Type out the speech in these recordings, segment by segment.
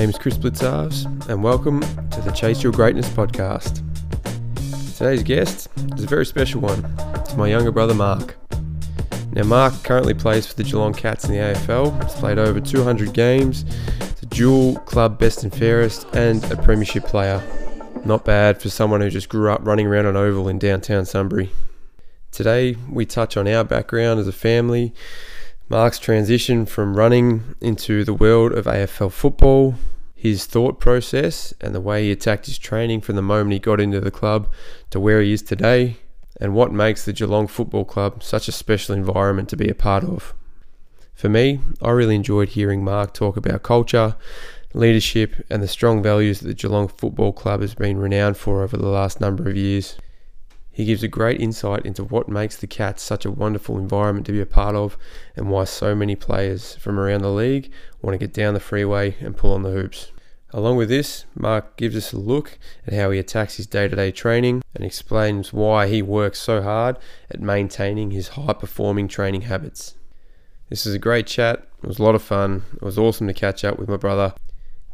My name is Kris Blicavs, and welcome to the Chase Your Greatness podcast. Today's guest is a very special one. It's my younger brother Mark. Now, Mark currently plays for the Geelong Cats in the AFL. He's played over 200 games. He's a dual club best and fairest and a premiership player. Not bad for someone who just grew up running around an oval in downtown Sunbury. Today, we touch on our background as a family, Mark's transition from running into the world of AFL football, his thought process, and the way he attacked his training from the moment he got into the club to where he is today, and what makes the Geelong Football Club such a special environment to be a part of. For me, I really enjoyed hearing Mark talk about culture, leadership, and the strong values that the Geelong Football Club has been renowned for over the last number of years. He gives a great insight into what makes the Cats such a wonderful environment to be a part of and why so many players from around the league want to get down the freeway and pull on the hoops. Along with this, Mark gives us a look at how he attacks his day to day training and explains why he works so hard at maintaining his high performing training habits. This is a great chat. It was a lot of fun. It was awesome to catch up with my brother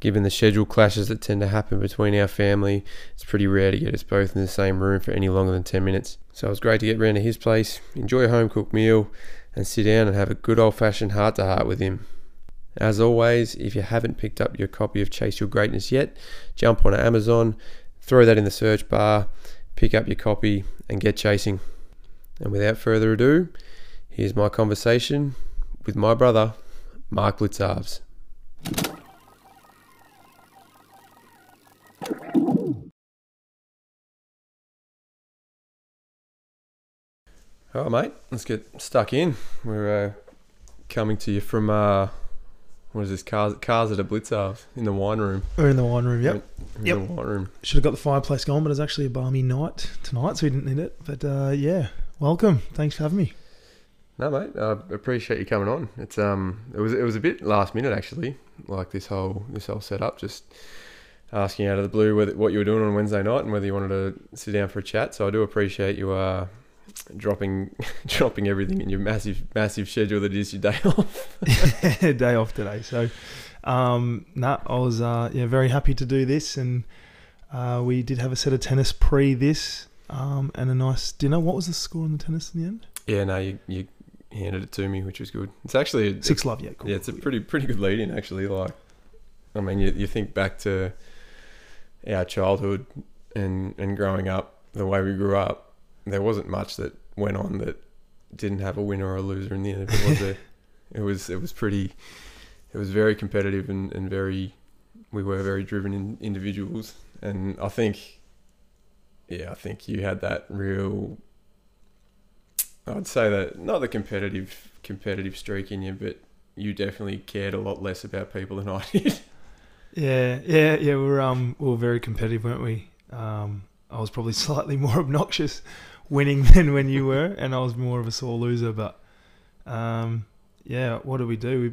Given the schedule clashes that tend to happen between our family, it's pretty rare to get us both in the same room for any longer than 10 minutes. So it was great to get round to his place, enjoy a home cooked meal, and sit down and have a good old fashioned heart to heart with him. As always, if you haven't picked up your copy of Chase Your Greatness yet, jump on Amazon, throw that in the search bar, pick up your copy, and get chasing. And without further ado, here's my conversation with my brother, Mark Blicavs. All right, mate. Let's get stuck in. We're uh, coming to you from uh, what is this? Cars, cars at a Blicavs in the wine room. We're in the wine room. Yep. In Yep. the wine room. Should have got the fireplace going, but it's actually a balmy night tonight, so we didn't need it. But uh, yeah, welcome. Thanks for having me. No, mate. I appreciate you coming on. It's um, it was it was a bit last minute actually. Like this whole this whole setup, just asking out of the blue whether, what you were doing on Wednesday night and whether you wanted to sit down for a chat. So I do appreciate you uh, dropping dropping everything in your massive massive schedule that is your day off. Day off today, so um, nah, I was uh, yeah very happy to do this, and uh, we did have a set of tennis pre this, um, and a nice dinner. What was the score on the tennis in the end? yeah, no, you you handed it to me, which was good. It's actually a, Six love, yeah, cool. Yeah, it's a pretty pretty good lead in actually. Like, I mean, you, you think back to our childhood and and growing up, the way we grew up, there wasn't much that went on that didn't have a winner or a loser in the end of it, was there? It was it was pretty, it was very competitive and, and very, we were very driven in, individuals, and I think, yeah, I think you had that real. I'd say that not the competitive competitive streak in you, but you definitely cared a lot less about people than I did. Yeah, yeah, yeah. We were um we were very competitive, weren't we? Um, I was probably slightly more obnoxious winning than when you were, and I was more of a sore loser. But um, yeah, what did we do? We,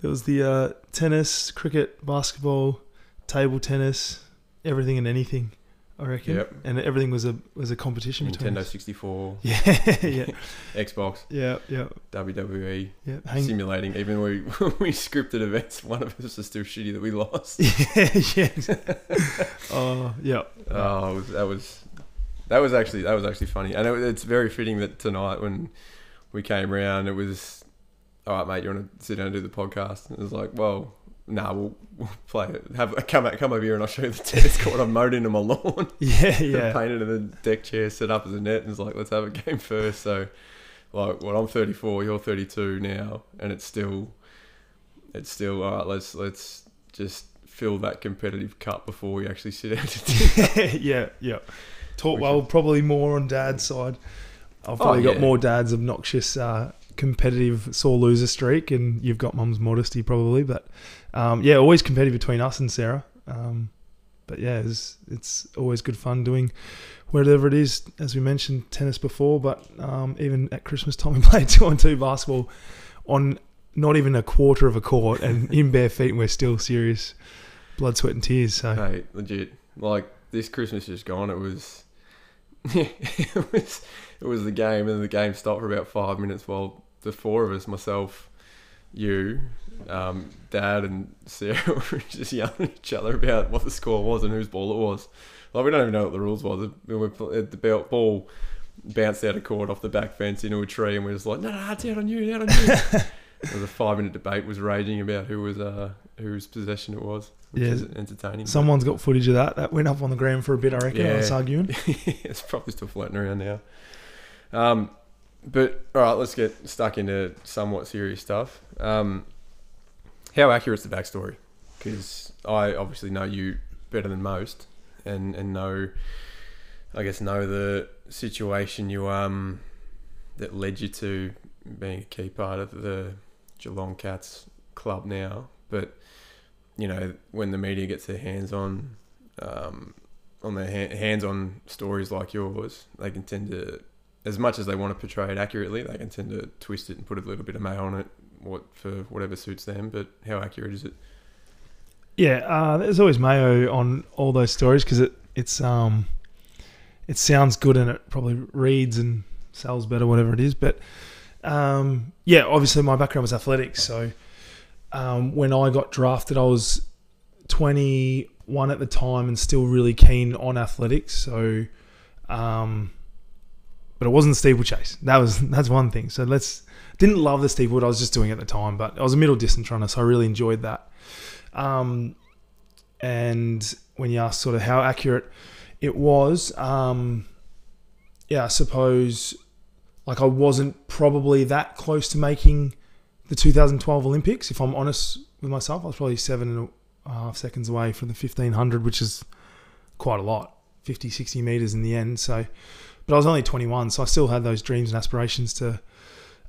there was the uh, tennis, cricket, basketball, table tennis, everything and anything. I reckon. Yep. And everything was a was a competition between Nintendo us. 64, Yeah, yeah, Xbox, yeah, yeah, WWE, yeah. Hang, simulating. Even we we scripted events, one of us was still shitty that we lost. yeah, yeah. oh, yeah. Oh, it was, that was that was actually that was actually funny, and it, it's very fitting that tonight when we came round, it was all right, mate. You want to sit down and do the podcast? And it was like, well, nah, we'll, we'll play it. Have come out, come over here, and I'll show you the tennis court. I'm mowed into my lawn, Yeah, yeah. painted in the deck chair, set up as a net, and it's like, let's have a game first. So, like, well, I'm 34, you're 32 now, and it's still, it's still all right. Let's let's just fill that competitive cup before we actually sit down to dinner. yeah, yeah. Talk well, is- probably more on dad's side. I've probably got yeah. more dad's obnoxious, uh, competitive sore loser streak, and you've got mum's modesty probably. But um, yeah, always competitive between us and Sarah. Um, but yeah, it's, it's always good fun doing whatever it is. As we mentioned, tennis before, but um, even at Christmas time, we played two on two basketball on not even a quarter of a court and in bare feet, and we're still serious blood, sweat, and tears. So Hey, legit. Like this Christmas just gone, it was, it was, it was the game, and the game stopped for about five minutes while the four of us, myself, you, um, Dad, and Sarah were just yelling at each other about what the score was and whose ball it was. Like we don't even know what the rules was. The ball bounced out of court off the back fence into a tree, and we are just like, no, no, it's out on you, out on you. there was a five minute debate was raging about who was uh, whose possession it was. Which Yeah. is entertaining. Someone's got footage of that. That went up on the ground for a bit, I reckon. I was arguing. it's probably still floating around now. Um, but all right, let's get stuck into somewhat serious stuff. Um, how accurate is the backstory? Because I obviously know you better than most, and and know, I guess, know the situation you um that led you to being a key part of the Geelong Cats club now. But you know, when the media gets their hands on um, on their ha- hands-on stories like yours, they can tend to, as much as they want to portray it accurately, they can tend to twist it and put a little bit of mayo on it, what for whatever suits them. But how accurate is it? Yeah, uh, there's always mayo on all those stories because it it's um it sounds good and it probably reads and sells better, whatever it is. But um, yeah, obviously my background was athletics, so um, when I got drafted, I was 21 at the time and still really keen on athletics. So, um, but it wasn't steeplechase. That was that's one thing. So let's didn't love the steeple, I was just doing at the time. But I was a middle distance runner, so I really enjoyed that. Um, and when you ask sort of how accurate it was, um, yeah, I suppose like I wasn't probably that close to making the 2012 Olympics. If I'm honest with myself, I was probably seven and a half seconds away from the 1500, which is quite a lot, 50, 60 meters in the end. So, but I was only 21, so I still had those dreams and aspirations to.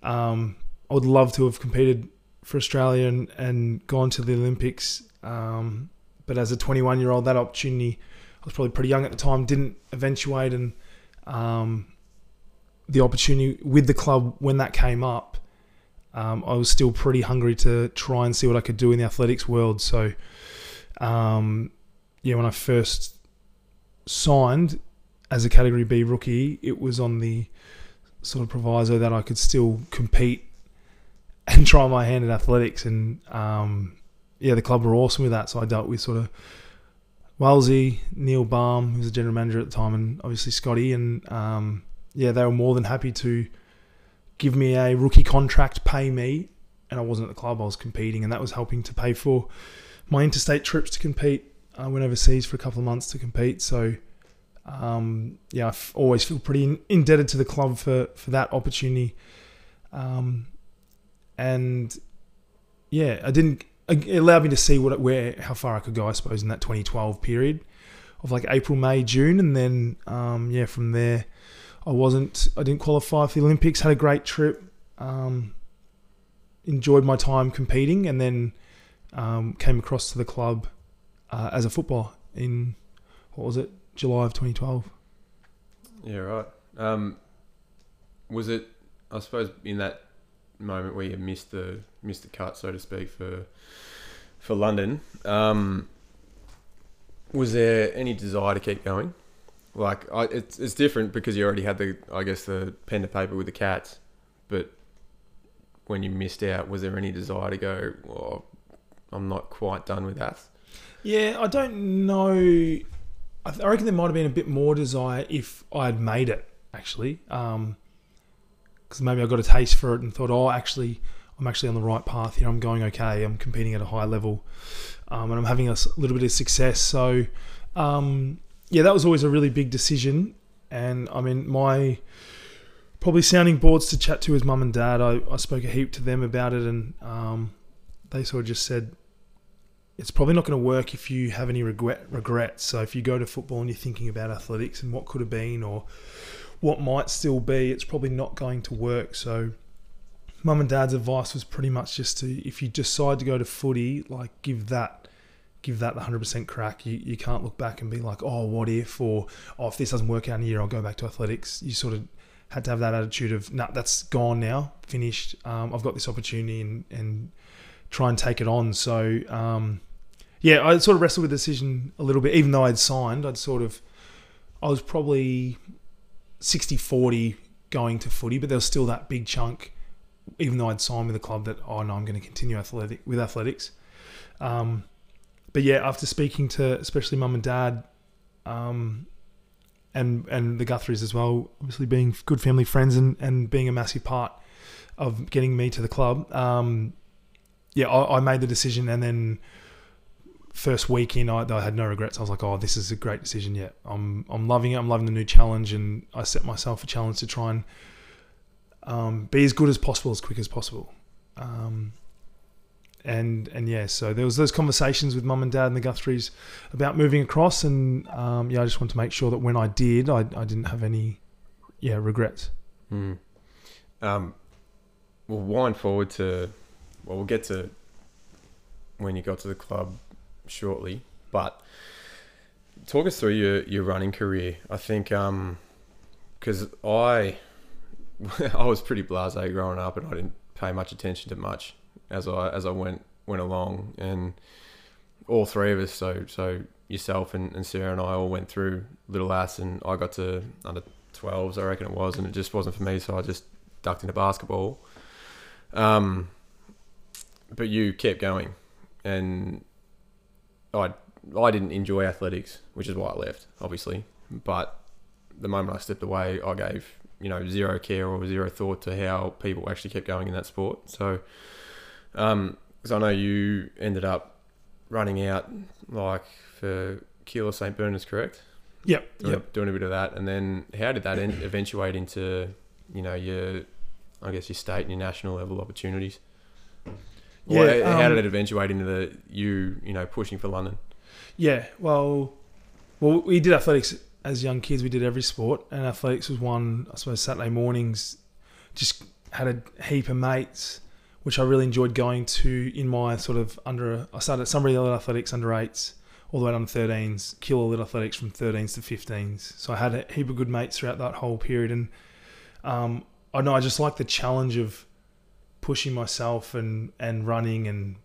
Um, I would love to have competed for Australia and, and gone to the Olympics. Um, but as a 21 year old, that opportunity, I was probably pretty young at the time, didn't eventuate. And um, the opportunity with the club when that came up, um, I was still pretty hungry to try and see what I could do in the athletics world. So, um, yeah, when I first signed as a Category B rookie, it was on the sort of proviso that I could still compete and try my hand at athletics. And um, yeah, the club were awesome with that. So I dealt with sort of Wellsy, Neil Balme, who was the general manager at the time, and obviously Scotty. And um, yeah, they were more than happy to give me a rookie contract, pay me. And I wasn't at the club, I was competing, and that was helping to pay for my interstate trips to compete. I went overseas for a couple of months to compete. So um, yeah, I f- always feel pretty in- indebted to the club for, for that opportunity. Um, and yeah, I didn't. It allowed me to see what where how far I could go, I suppose, in that 2012 period of like April, May, June, and then um, yeah, from there, I wasn't. I didn't qualify for the Olympics. Had a great trip. Um, enjoyed my time competing, and then um, came across to the club uh, as a footballer in what was it, July of 2012. Yeah, right. Um, was it? I suppose in that moment where you missed the missed the cut, so to speak, for for London. Um, was there any desire to keep going? Like, I, it's it's different because you already had the, I guess, the pen to paper with the cats, but when you missed out, was there any desire to go? Well, I'm not quite done with that. Yeah, I don't know. I reckon there might have been a bit more desire if I had made it, actually. Because maybe I got a taste for it and thought, oh, actually, I'm actually on the right path here. I'm going okay. I'm competing at a high level. Um, and I'm having a little bit of success. So, um, yeah, that was always a really big decision. And I mean, my probably sounding boards to chat to his mum and dad, I, I spoke a heap to them about it. And um, they sort of just said, it's probably not going to work if you have any regret regrets. So if you go to football and you're thinking about athletics and what could have been or what might still be, it's probably not going to work. So mum and dad's advice was pretty much just to if you decide to go to footy, like give that give that the hundred percent crack. You you can't look back and be like, oh, what if or oh, if this doesn't work out in a year, I'll go back to athletics. You sort of had to have that attitude of, nah, that's gone now, finished. Um, I've got this opportunity and and try and take it on. So um, yeah, I sort of wrestled with the decision a little bit, even though I'd signed. I'd sort of I was probably 60-40 going to footy, but there was still that big chunk even though I'd signed with the club, that oh no, I'm going to continue athletic with athletics. Um, but yeah, after speaking to especially mum and dad, um, and and the Guthries as well, obviously being good family friends and, and being a massive part of getting me to the club. Um, yeah, I, I made the decision, and then first week in, I, I, had no regrets. I was like, "Oh, this is a great decision. Yeah, I'm I'm loving it. I'm loving the new challenge, and I set myself a challenge to try and um, be as good as possible, as quick as possible." Um, and and yeah, so there was those conversations with mum and dad and the Guthries about moving across, and um, yeah, I just wanted to make sure that when I did, I, I didn't have any yeah regrets. Mm. Um, we'll wind forward to well, we'll get to when you got to the club shortly, but talk us through your your running career. I think um, I I was pretty blasé growing up, and I didn't pay much attention to much as I as I went went along, and all three of us, so so yourself and, and Sarah and I all went through Little Ass, and I got to under 12s, I reckon it was, and it just wasn't for me, so I just ducked into basketball. Um, but you kept going, and I I didn't enjoy athletics, which is why I left, obviously. But the moment I stepped away, I gave you know zero care or zero thought to how people actually kept going in that sport. So, because um, I know you ended up running out like for Keilor St Bernard's, correct? Yep. Doing, yep. doing a bit of that, and then how did that eventuate into you know your I guess your state and your national level opportunities? Yeah, well, how um, did it eventuate into the you you know pushing for London? Yeah, well, well, we did athletics as young kids. We did every sport, and athletics was one. I suppose Saturday mornings, just had a heap of mates, which I really enjoyed going to in my sort of under. I started at Sunbury Little Athletics under eights, all the way down to 13s. Keilor Little Athletics from 13s to 15s. So I had a heap of good mates throughout that whole period, and um, I know I just like the challenge of pushing myself and and running and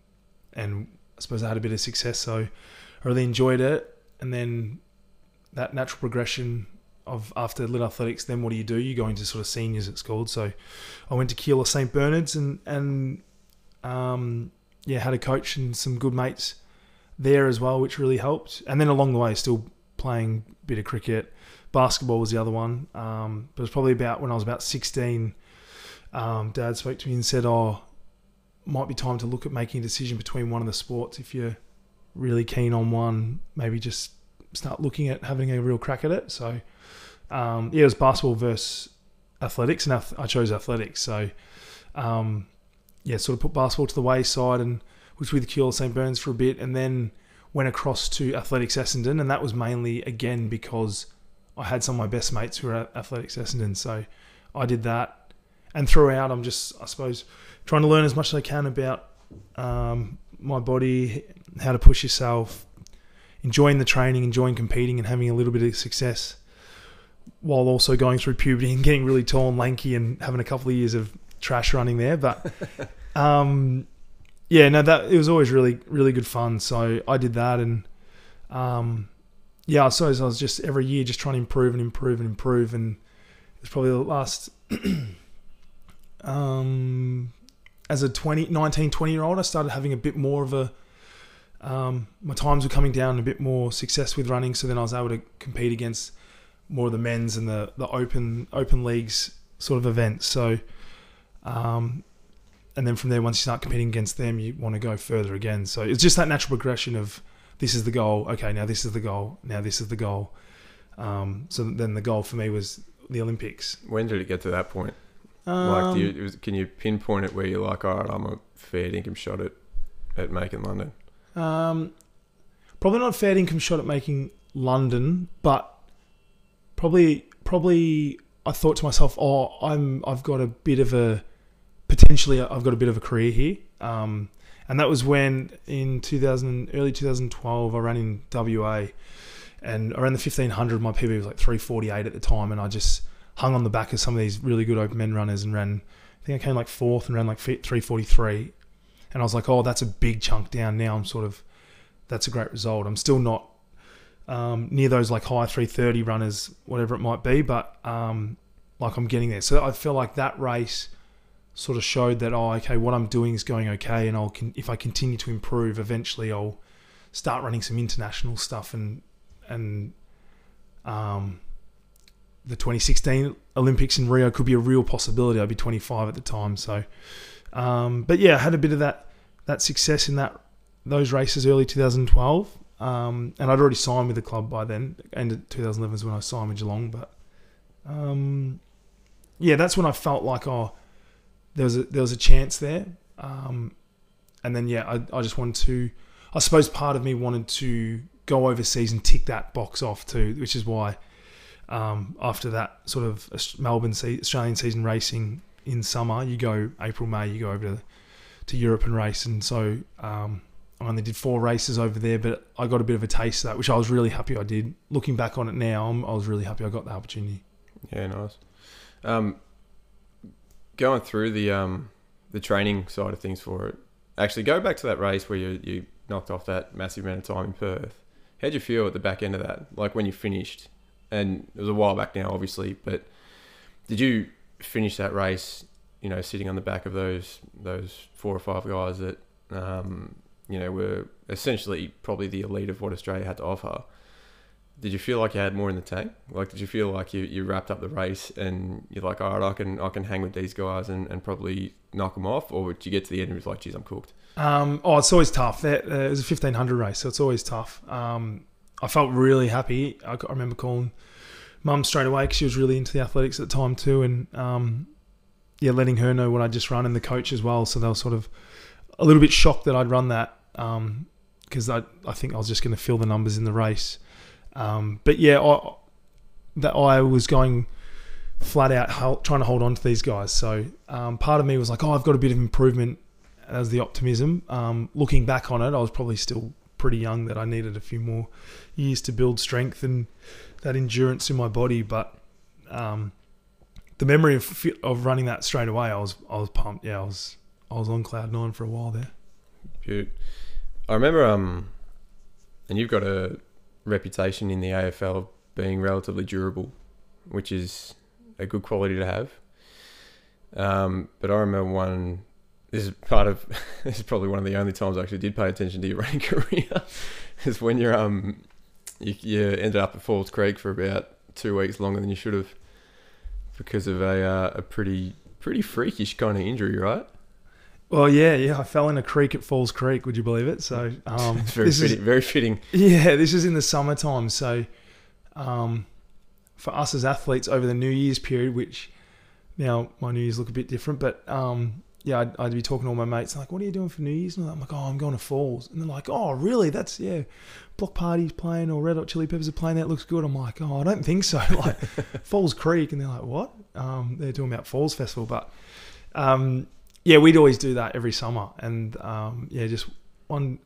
and I suppose I had a bit of success. So I really enjoyed it. And then that natural progression of after Little Athletics, then what do you do? You go into sort of seniors, it's called. So I went to Keilor St Bernard's and and um, yeah, had a coach and some good mates there as well, which really helped. And then along the way, still playing a bit of cricket. Basketball was the other one. Um, but it was probably about when I was about 16 um, Dad spoke to me and said, "Oh, might be time to look at making a decision between one of the sports. If you're really keen on one, maybe just start looking at having a real crack at it." So, um, yeah, it was basketball versus athletics, and I chose athletics. So, um, yeah, sort of put basketball to the wayside and was with Keilor St Bernard's for a bit, and then went across to athletics Essendon, and that was mainly again because I had some of my best mates who were at athletics Essendon. So I did that and throughout, I'm just, I suppose, trying to learn as much as I can about um, my body, how to push yourself, enjoying the training, enjoying competing, and having a little bit of success, while also going through puberty and getting really tall and lanky and having a couple of years of trash running there. But um, yeah, no, that it was always really, really good fun. So I did that, and um, yeah, I suppose I was just every year just trying to improve and improve and improve, and it was probably the last. um, as a 20, 19, 20 year old, I started having a bit more of a. Um, my times were coming down, a bit more success with running, so then I was able to compete against more of the men's and the, the open open leagues sort of events. So, um, and then from there, once you start competing against them, you want to go further again. So it's just that natural progression of this is the goal. Okay, now this is the goal. Now this is the goal. Um, so then the goal for me was the Olympics. When did it get to that point? Like, do you, um, can you pinpoint it where you're like, all right, I'm a fair income shot at, at making London? Um, probably not fair income shot at making London, but probably probably I thought to myself, oh, I'm I've got a bit of a potentially I've got a bit of a career here. Um, and that was when in 2000 early 2012 I ran in WA and around the 1500 my PB was like 348 at the time and I just hung on the back of some of these really good open men runners and ran. I think I came like fourth and ran like 343. And I was like, oh, that's a big chunk down. Now I'm sort of, that's a great result. I'm still not um, near those like high 330 runners, whatever it might be, but um, like I'm getting there. So I feel like that race sort of showed that oh okay what I'm doing is going okay and I'll con- if I continue to improve eventually I'll start running some international stuff and and um, the 2016 Olympics in Rio could be a real possibility. I'd be 25 at the time, so um, but yeah, I had a bit of that that success in that those races early 2012, um, and I'd already signed with the club by then. End of 2011 is when I signed with Geelong, but um, yeah, that's when I felt like oh, there was a, there was a chance there, um, and then yeah, I, I just wanted to. I suppose part of me wanted to go overseas and tick that box off too, which is why um, after that sort of Melbourne Australian season racing in summer, you go April May, you go over to to Europe and race, and so um, I only did four races over there, but I got a bit of a taste of that, which I was really happy I did. Looking back on it now, I'm, i was really happy I got the opportunity. Yeah, nice. Um, going through the um, the training side of things for it, actually go back to that race where you you knocked off that massive amount of time in Perth. How'd you feel at the back end of that? Like when you finished, and it was a while back now, obviously, but did you finish that race? You know, sitting on the back of those those four or five guys that um, you know were essentially probably the elite of what Australia had to offer did you feel like you had more in the tank? Like, did you feel like you, you wrapped up the race and you're like, all right, I can I can hang with these guys and, and probably knock them off, or did you get to the end and was like, geez, I'm cooked? Um, oh, it's always tough. That uh, it was a 1500 race, so it's always tough. Um, I felt really happy. I, I remember calling mum straight away because she was really into the athletics at the time too, and um, yeah, letting her know what I just run and the coach as well. So they were sort of a little bit shocked that I'd run that because um, I I think I was just going to fill the numbers in the race. Um, but yeah, I, that I was going flat out trying to hold on to these guys. So um, part of me was like, oh, I've got a bit of improvement as the optimism. Um, looking back on it, I was probably still pretty young that I needed a few more years to build strength and that endurance in my body. But um, the memory of of running that straight away, I was I was pumped. Yeah, I was I was on cloud nine for a while there. Beaut. I remember, um, and you've got a reputation in the AFL being relatively durable, which is a good quality to have. Um, but I remember one. This is part of. This is probably one of the only times I actually did pay attention to your running career. is when you're um, you, you ended up at Falls Creek for about two weeks longer than you should have, because of a uh, a pretty pretty freakish kind of injury, right? Well, yeah, yeah. I fell in a creek at Falls Creek. Would you believe it? So um, it's very fitting. Is, very fitting. Yeah, this is in the summertime. So um, for us as athletes over the New Year's period, which now my New Year's look a bit different, but um, yeah, I'd, I'd, be talking to all my mates like, "What are you doing for New Year's?" And I'm like, "Oh, I'm going to Falls." And they're like, "Oh, really? That's yeah." Bloc Party's playing or Red Hot Chili Peppers are playing. That looks good. I'm like, "Oh, I don't think so." Like Falls Creek, and they're like, "What?" Um, they're talking about Falls Festival, but um, yeah, we'd always do that every summer, and um, yeah, just one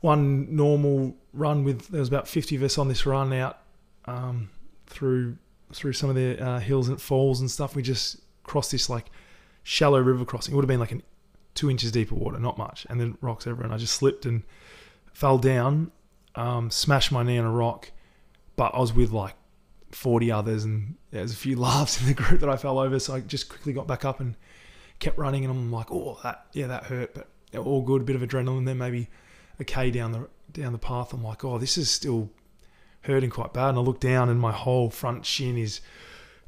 one normal run with there was about fifty of us on this run out um, through through some of the uh, hills and falls and stuff. We just crossed this like shallow river crossing. It would have been like an two inches deep of water, not much, and then rocks everywhere. And I just slipped and fell down, um, smashed my knee on a rock, but I was with like 40 others, and there was a few laughs in the group that I fell over. So I just quickly got back up and kept running, and I'm like, oh, that yeah, that hurt, but all good. A bit of adrenaline, then maybe a k down the down the path. I'm like, oh, this is still hurting quite bad. And I look down, and my whole front shin is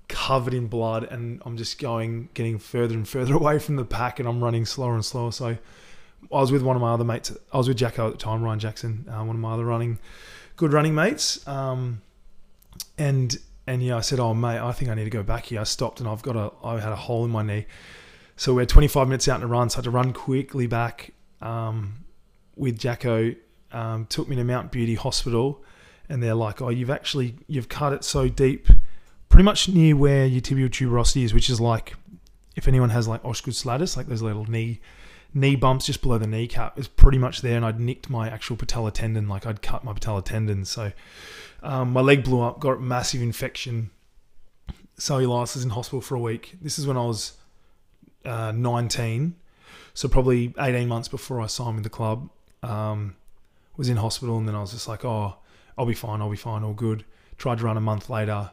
covered in blood, and I'm just going, getting further and further away from the pack, and I'm running slower and slower. So I was with one of my other mates. I was with Jacko at the time, Ryan Jackson, uh, one of my other running, good running mates. Um, and and yeah, I said, oh mate, I think I need to go back here. I stopped, and I've got a, I had a hole in my knee. So we're 25 minutes out in a run, so I had to run quickly back um, with Jacko. Um, took me to Mount Beauty Hospital, and they're like, "Oh, you've actually you've cut it so deep, pretty much near where your tibial tuberosity is, which is like if anyone has like osgood like those little knee knee bumps just below the kneecap, is pretty much there. And I'd nicked my actual patella tendon, like I'd cut my patella tendon, so um, my leg blew up, got massive infection, cellulitis, in hospital for a week. This is when I was uh, 19, so probably 18 months before I signed with the club. Um, was in hospital, and then I was just like, oh, I'll be fine, I'll be fine, all good. Tried to run a month later,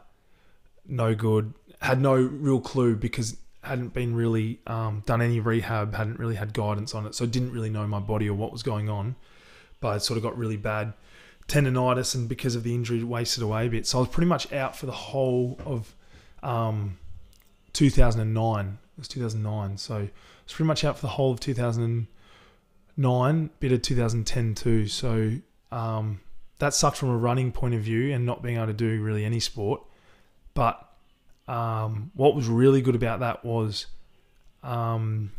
no good. Had no real clue because hadn't been really um, done any rehab, hadn't really had guidance on it, so didn't really know my body or what was going on. But I sort of got really bad tendonitis, and because of the injury, wasted away a bit. So I was pretty much out for the whole of um, 2009. It was 2009, so I was pretty much out for the whole of 2009, bit of 2010 too. So um, that sucked from a running point of view and not being able to do really any sport. But um, what was really good about that was um,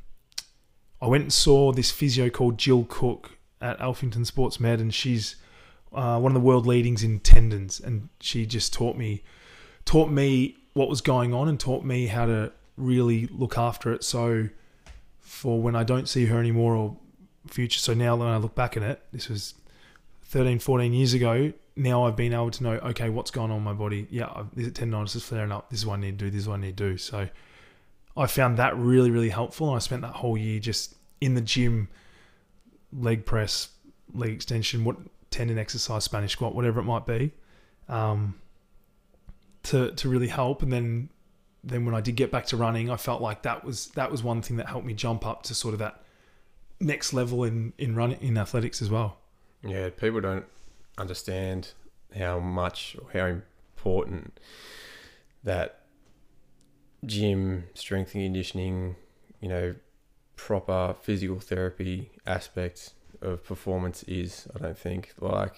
I went and saw this physio called Jill Cook at Alphington Sports Med, and she's uh, one of the world leadings in tendons, and she just taught me taught me what was going on and taught me how to really look after it. So for when I don't see her anymore or future, so now when I look back at it, this was 13, 14 years ago, now I've been able to know, okay, what's going on in my body? Yeah, I've- tendonitis is flaring up. This is what I need to do. This is what I need to do. So I found that really, really helpful. And I spent that whole year just in the gym, leg press, leg extension, what tendon exercise, Spanish squat, whatever it might be, um, to to really help. And then then when I did get back to running, I felt like that was that was one thing that helped me jump up to sort of that next level in in running in athletics as well. Yeah, people don't understand how much how important that gym, strength and conditioning, you know, proper physical therapy aspect of performance is. I don't think like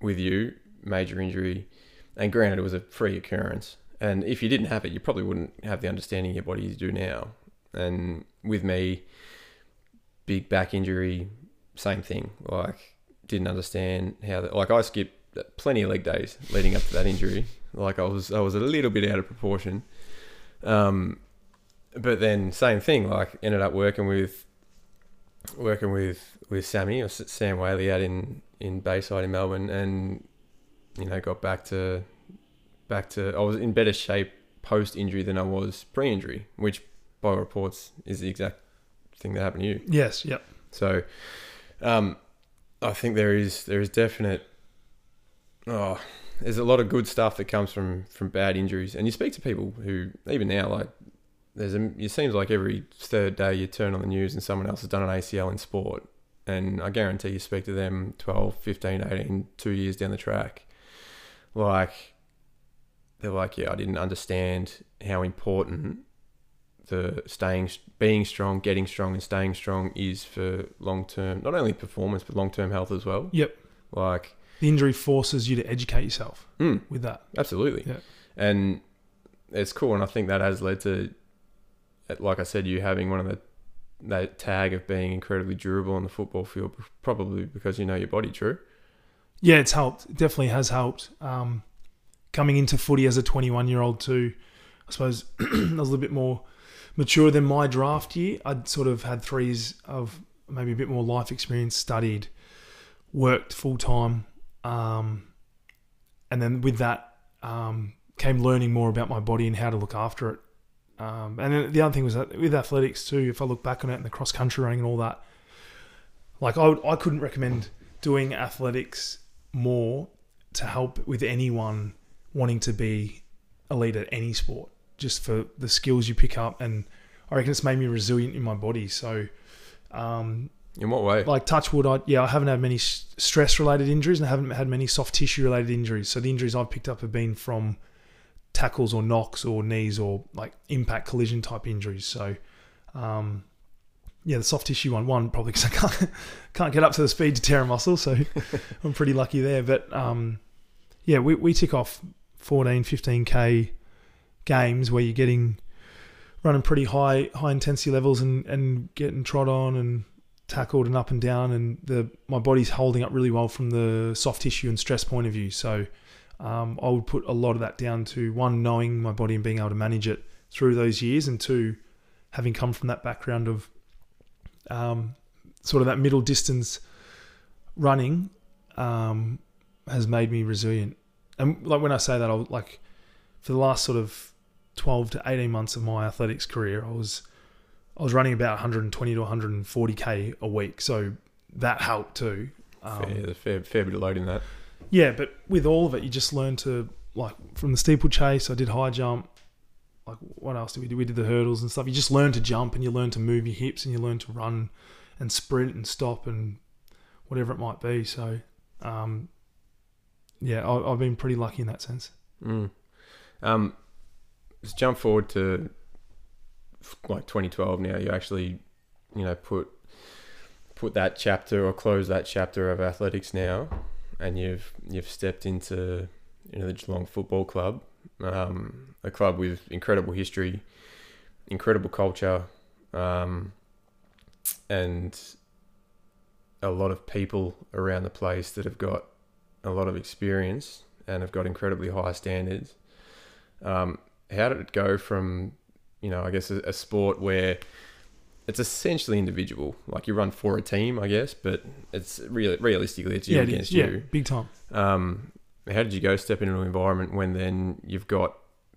with you, major injury, and granted it was a free occurrence. And if you didn't have it, you probably wouldn't have the understanding of your body you do now. And with me, big back injury, same thing. Like didn't understand how that. Like I skipped plenty of leg days leading up to that injury. Like I was I was a little bit out of proportion. Um, but then same thing. Like ended up working with working with with Sammy or Sam Whaley out in in Bayside in Melbourne, and you know got back to back to. I was in better shape post injury than I was pre injury, which by reports is the exact thing that happened to you. Yes. Yep. So, um, I think there is there is definite. Oh, there's a lot of good stuff that comes from from bad injuries, and you speak to people who even now like there's a. It seems like every third day you turn on the news and someone else has done an ACL in sport, and I guarantee you speak to them 12, 15, 18, two years down the track, like they're like, yeah, I didn't understand how important the staying, being strong, getting strong, and staying strong is for long term, not only performance but long term health as well. Yep. Like, The injury forces you to educate yourself mm, with that. absolutely. Yeah. And it's cool, and I think that has led to, like I said, you having one of the that tag of being incredibly durable on the football field, probably because you know your body. True. Yeah, it's helped. It definitely has helped. Um, coming into footy as a 21 year old too, I suppose I was a little bit more mature than my draft year. I'd sort of had three years of maybe a bit more life experience, studied, worked full time, um, and then with that um, came learning more about my body and how to look after it. Um, and then the other thing was that with athletics too, if I look back on it and the cross country running and all that, like I, would, I couldn't recommend doing athletics more to help with anyone wanting to be elite at any sport, just for the skills you pick up. And I reckon it's made me resilient in my body. So, um, In what way? like touchwood, I yeah, I haven't had many stress related injuries and I haven't had many soft tissue related injuries. So the injuries I've picked up have been from tackles or knocks or knees or like impact collision type injuries. So, um, yeah, the soft tissue one, one probably because I can't can't get up to the speed to tear a muscle, so I'm pretty lucky there. But um, yeah, we we tick off 14, 15k games where you're getting running pretty high high intensity levels and and getting trod on and tackled and up and down, and the my body's holding up really well from the soft tissue and stress point of view. So um, I would put a lot of that down to one knowing my body and being able to manage it through those years, and two having come from that background of um, sort of that middle distance running um, has made me resilient. And like when I say that, I was like for the last sort of twelve to eighteen months of my athletics career, I was I was running about 120 to 140k a week, so that helped too. Um, fair, fair, fair bit of load in that. yeah, but with all of it, you just learn to like from the steeplechase. I did high jump, like what else did we do? We did the hurdles and stuff. You just learn to jump and you learn to move your hips and you learn to run and sprint and stop and whatever it might be. So, um, yeah, I, I've been pretty lucky in that sense. Mm. Um, let's jump forward to like 2012. Now you actually, you know, put put that chapter or close that chapter of athletics now, and you've you've stepped into you know the Geelong Football Club, um, a club with incredible history, incredible culture, um, and a lot of people around the place that have got a lot of experience and have got incredibly high standards. Um, how did it go from, you know, I guess a, a, sport where it's essentially individual, like you run for a team, I guess, but it's really realistically it's you yeah, against yeah, you. big time. Um, how did you go step into an environment when then you've got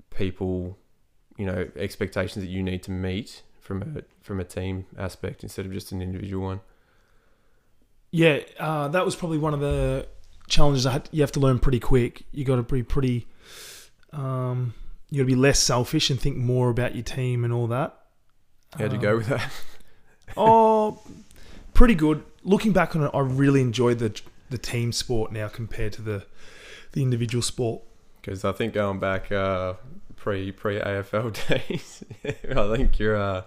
people, you know, expectations that you need to meet from a from a team aspect instead of just an individual one? Yeah, uh, that was probably one of the challenges I had, you have to learn pretty quick. You got to be pretty. Um, you got to be less selfish and think more about your team and all that. How'd you go with that? oh, pretty good. Looking back on it, I really enjoyed the the team sport now compared to the the individual sport. Because I think going back uh, pre pre AFL days, I think your uh,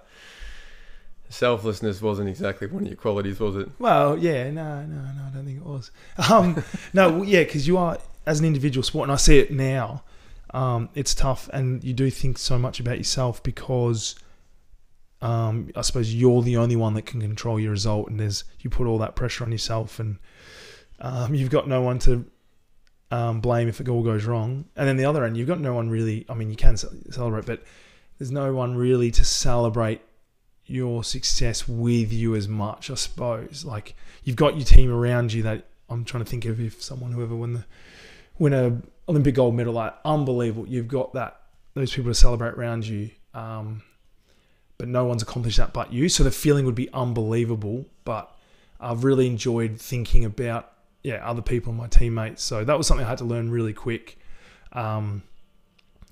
selflessness wasn't exactly one of your qualities, was it? Well, yeah, no, no, no, I don't think it was. Um, no, yeah, because you are as an individual sport, and I see it now. Um, it's tough, and you do think so much about yourself because um, I suppose you're the only one that can control your result, and there's you put all that pressure on yourself, and um, you've got no one to um, blame if it all goes wrong. And then the other end, you've got no one really. I mean, you can celebrate, but there's no one really to celebrate your success with you as much, I suppose. Like you've got your team around you that I'm trying to think of if someone whoever win the win a Olympic gold medal, like unbelievable. You've got that those people to celebrate around you. Um, but no one's accomplished that but you. So the feeling would be unbelievable. But I've really enjoyed thinking about yeah other people, my teammates. So that was something I had to learn really quick. Um,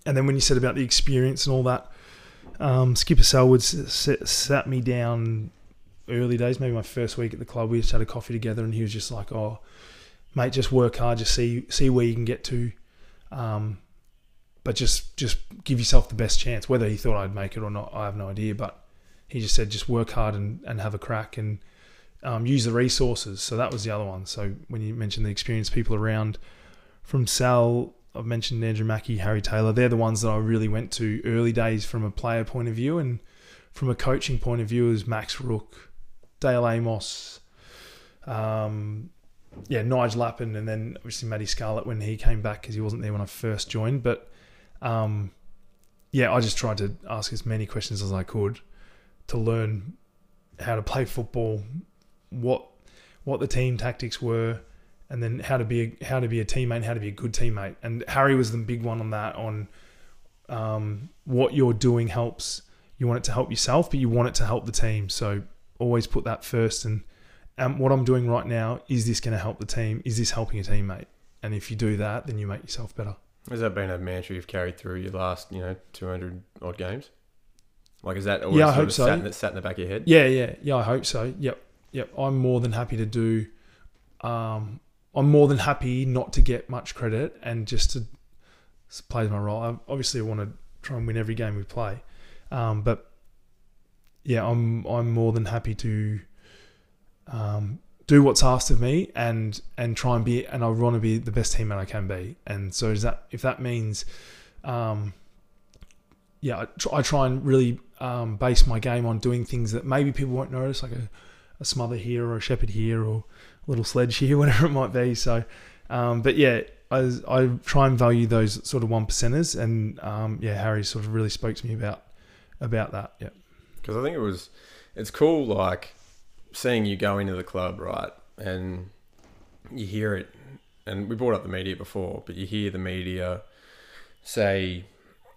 and then when you said about the experience and all that, um, Skipper Selwood sat me down early days, maybe my first week at the club. We just had a coffee together, and he was just like, "Oh, mate, just work hard, just see see where you can get to, um, but just just give yourself the best chance." Whether he thought I'd make it or not, I have no idea. But he just said, "Just work hard and, and have a crack and um, use the resources." So that was the other one. So when you mentioned the experienced people around, from Sal I've mentioned Andrew Mackie, Harry Taylor. They're the ones that I really went to early days from a player point of view, and from a coaching point of view, is Max Rooke, Dale Amos, um, yeah, Nigel Lappin, and then obviously Matty Scarlett when he came back because he wasn't there when I first joined. But um, yeah, I just tried to ask as many questions as I could to learn how to play football, what what the team tactics were, and then how to be a, how to be a teammate, how to be a good teammate. And Harry was the big one on that. On um, what you're doing helps. You want it to help yourself, but you want it to help the team. So always put that first. And um, what I'm doing right now is this going to help the team? Is this helping a teammate? And if you do that, then you make yourself better. Has that been a mantra you've carried through your last, you know, 200 odd games? Like, is that yeah, I hope so. Sat in, the, sat in the back of your head? Yeah, yeah, yeah. I hope so. Yep, yep. I'm more than happy to do um, I'm more than happy not to get much credit and just to play my role. I obviously I want to try and win every game we play, um, but yeah, I'm I'm more than happy to um, do what's asked of me and and try and be and I want to be the best teammate I can be. And so is that if that means, um, yeah, I try, I try and really um, base my game on doing things that maybe people won't notice, like a, a smother here or a shepherd here or a little sledge here, whatever it might be. So, um, but yeah, I, I try and value those sort of one percenters, and um, yeah, Harry sort of really spoke to me about about that. Yeah, because I think it was it's cool, like seeing you go into the club, right, and you hear it, and we brought up the media before, but you hear the media say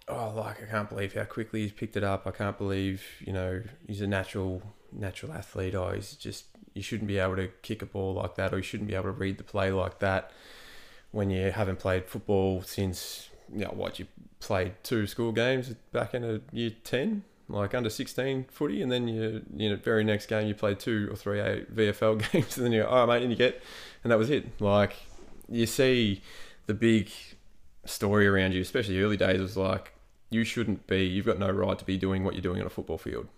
oh, like I can't believe how quickly he's picked it up. I can't believe you know he's a natural natural athlete. Oh, he's just you shouldn't be able to kick a ball like that, or you shouldn't be able to read the play like that when you haven't played football since you know, what you played two school games back in a year ten, like under sixteen footy, and then you you know very next game you play two or three VFL games, and then you go, oh mate, and you get, and that was it. Like you see the big story around you, especially early days, was like you shouldn't be, you've got no right to be doing what you're doing on a football field.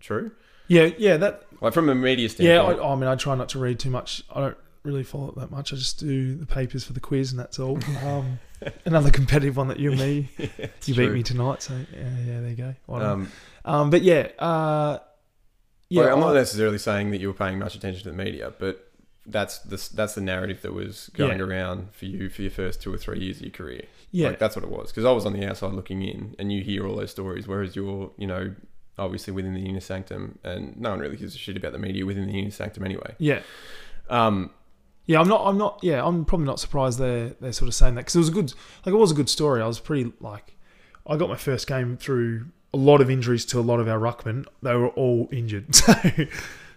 True. Yeah, yeah, that Like from a media yeah. standpoint. I, I mean, I try not to read too much. I don't really follow it that much. I just do the papers for the quiz, and that's all. Um, another competitive one that you and me, It's you beat me tonight. So yeah, yeah, there you go. Um, Um, but yeah, uh, yeah, I'm not necessarily saying that you were paying much attention to the media, but that's the that's the narrative that was going Yeah. around for you for your first two or three years of your career. yeah, Like that's what it was. Because I was on the outside looking in, and you hear all those stories, whereas you're, you know, obviously within the inner sanctum, and no one really gives a shit about the media within the inner sanctum anyway. yeah, Um, yeah. I'm not. I'm not. Yeah, I'm probably not surprised they're they're sort of saying that because it was a good, like it was a good story. I was pretty like, I got my first game through a lot of injuries to a lot of our ruckmen. They were all injured. So,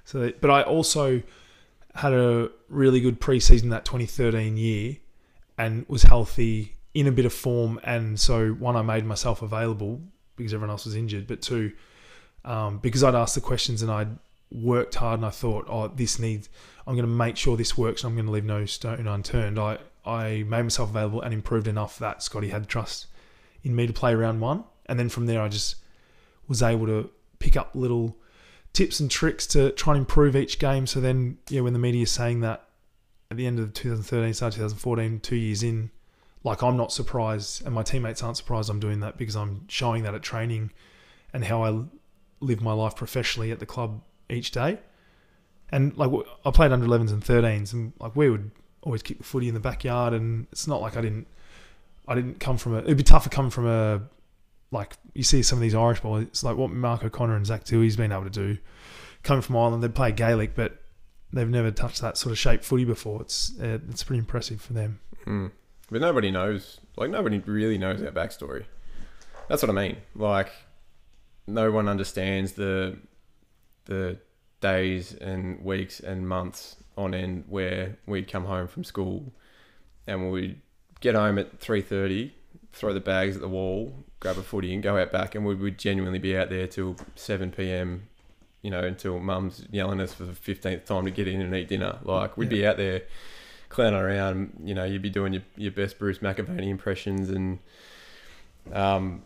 so but I also had a really good preseason that 2013 year, and was healthy in a bit of form. And so one, I made myself available because everyone else was injured, but two, um, because I'd asked the questions and I'd worked hard and I thought, oh, this needs, I'm going to make sure this works and I'm going to leave no stone unturned. I, I made myself available and improved enough that Scotty had trust in me to play round one. And then from there, I just was able to pick up little tips and tricks to try and improve each game. So then, yeah, when the media is saying that at the end of 2013, start 2014, two years in, like I'm not surprised, and my teammates aren't surprised I'm doing that because I'm showing that at training and how I live my life professionally at the club each day. And like I played under 11s and 13s, and like we would always kick the footy in the backyard, and it's not like I didn't, I didn't come from a. It'd be tougher coming from a, like you see some of these Irish boys. It's like what Mark O'Connor and Zach Tuohy's been able to do, coming from Ireland. They play Gaelic, but they've never touched that sort of shape footy before. It's uh, it's pretty impressive for them. mm. But nobody knows, like nobody really knows our backstory. That's what I mean. Like no one understands the the days and weeks and months on end where we'd come home from school and we'd get home at three thirty, throw the bags at the wall, grab a footy and go out back and we would genuinely be out there till seven PM, you know, until mum's yelling at us for the fifteenth time to get in and eat dinner. Like we'd be out there clowning around, you know, you'd be doing your, your best Bruce McAvaney impressions and um,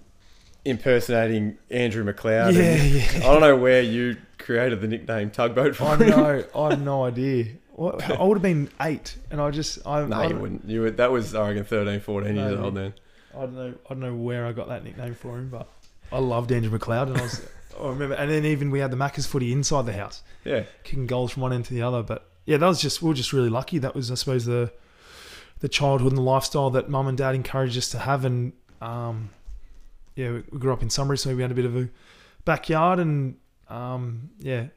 impersonating Andrew McLeod. yeah, yeah. I don't know where you created the nickname Tugboat I know. I have no idea. What, I would have been eight, and I just I, no, I, you wouldn't. You would, that was, I reckon, 13, 14 years old then. I don't know. I don't know where I got that nickname for him, but I loved Andrew McLeod, and I was. I remember, and then even we had the Macca's footy inside the house, Yeah. kicking goals from one end to the other. But yeah, that was just we were just really lucky. That was, I suppose, the the childhood and the lifestyle that mum and dad encouraged us to have. And um, yeah, we, grew up in Sunbury, so we had a bit of a backyard, and um, yeah,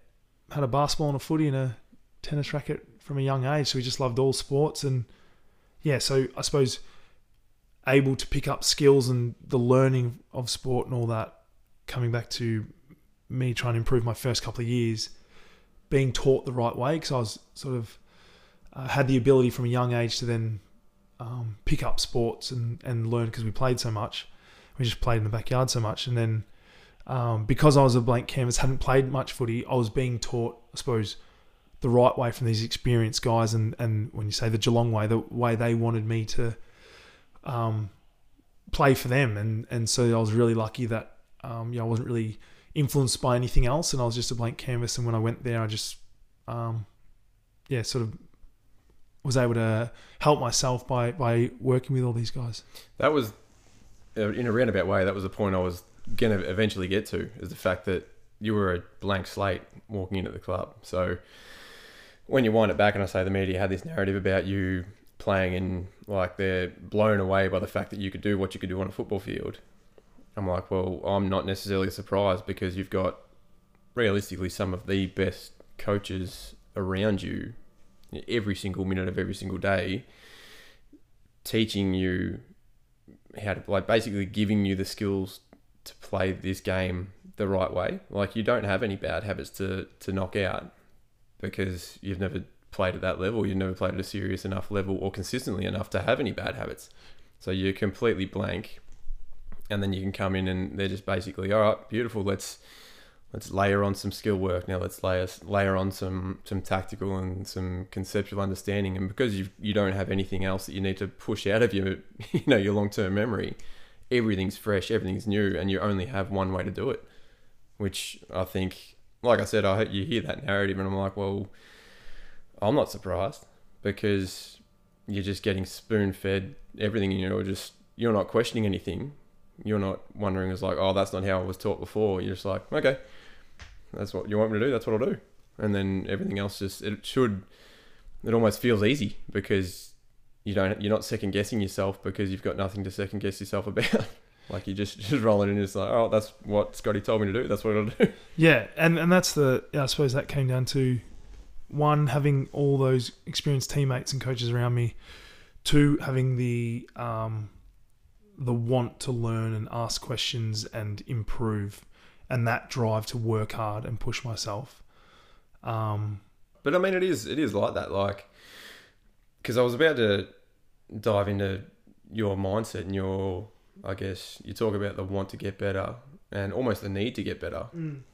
had a basketball and a footy and a tennis racket from a young age. So we just loved all sports, and yeah, so I suppose able to pick up skills and the learning of sport and all that coming back to me trying to improve my first couple of years being taught the right way because I was sort of uh, had the ability from a young age to then um, pick up sports and, and learn because we played so much we just played in the backyard so much and then um, because I was a blank canvas hadn't played much footy I was being taught I suppose the right way from these experienced guys and, and when you say the Geelong way the way they wanted me to um, play for them, and and so I was really lucky that um, I wasn't really influenced by anything else, and I was just a blank canvas. And when I went there, I just um, yeah, sort of was able to help myself by by working with all these guys. That was, Uh, in a roundabout way, that was the point I was going to eventually get to, is the fact that you were a blank slate walking into the club. So when you wind it back and I say the media had this narrative about you playing in, like, they're blown away by the fact that you could do what you could do on a football field. I'm like, well, I'm not necessarily surprised because you've got realistically some of the best coaches around you every single minute of every single day teaching you how to like basically giving you the skills to play this game the right way. Like you don't have any bad habits to to knock out because you've never played at that level. You've never played at a serious enough level or consistently enough to have any bad habits. So you're completely blank, and then you can come in and they're just basically, all right, beautiful. Let's let's layer on some skill work now. Let's layer layer on some some tactical and some conceptual understanding. And because you you don't have anything else that you need to push out of your you know your long term memory, everything's fresh, everything's new, and you only have one way to do it. Which I think, like I said, I hope you hear that narrative, and I'm like, well, I'm not surprised because you're just getting spoon fed everything, and you're just you're not questioning anything. You're not wondering, it's like, oh, that's not how I was taught before. You're just like, okay, that's what you want me to do. That's what I'll do. And then everything else just it should. It almost feels easy because you don't you're not second guessing yourself because you've got nothing to second guess yourself about. like you just just roll it in and it's like, oh, that's what Scotty told me to do. That's what I'll do. Yeah, and and that's the I suppose that came down to one having all those experienced teammates and coaches around me, two having the um, the want to learn and ask questions and improve, and that drive to work hard and push myself. Um, But I mean, it is it is like that. Like, because I was about to dive into your mindset and your, I guess you talk about the want to get better and almost the need to get better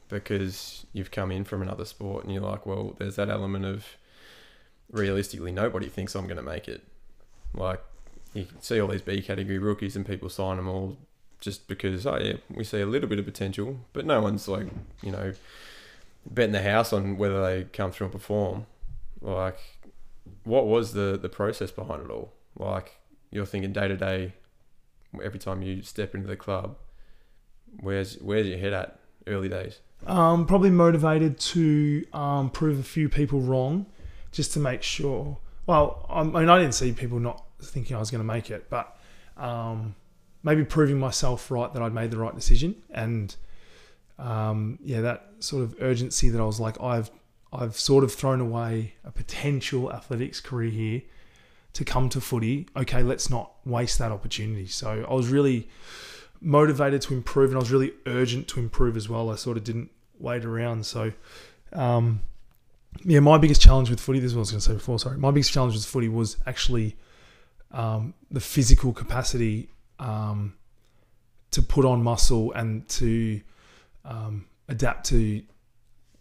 because you've come in from another sport and you're like, well, there's that element of realistically nobody thinks I'm going to make it. Like you see all these B category rookies and people sign them all just because oh yeah we see a little bit of potential, but no one's like you know betting the house on whether they come through and perform. Like what was the the process behind it all? Like you're thinking day to day every time you step into the club. Where's where's your head at early days? Um, probably motivated to um, prove a few people wrong, just to make sure. Well, I mean, I didn't see people not thinking I was going to make it, but um, maybe proving myself right that I'd made the right decision, and um, yeah, that sort of urgency that I was like, I've I've sort of thrown away a potential athletics career here to come to footy. Okay, let's not waste that opportunity. So I was really motivated to improve and I was really urgent to improve as well. I sort of didn't wait around. So, um, yeah, my biggest challenge with footy, this is what I was going to say before, sorry. My biggest challenge with footy was actually um, the physical capacity um, to put on muscle and to um, adapt to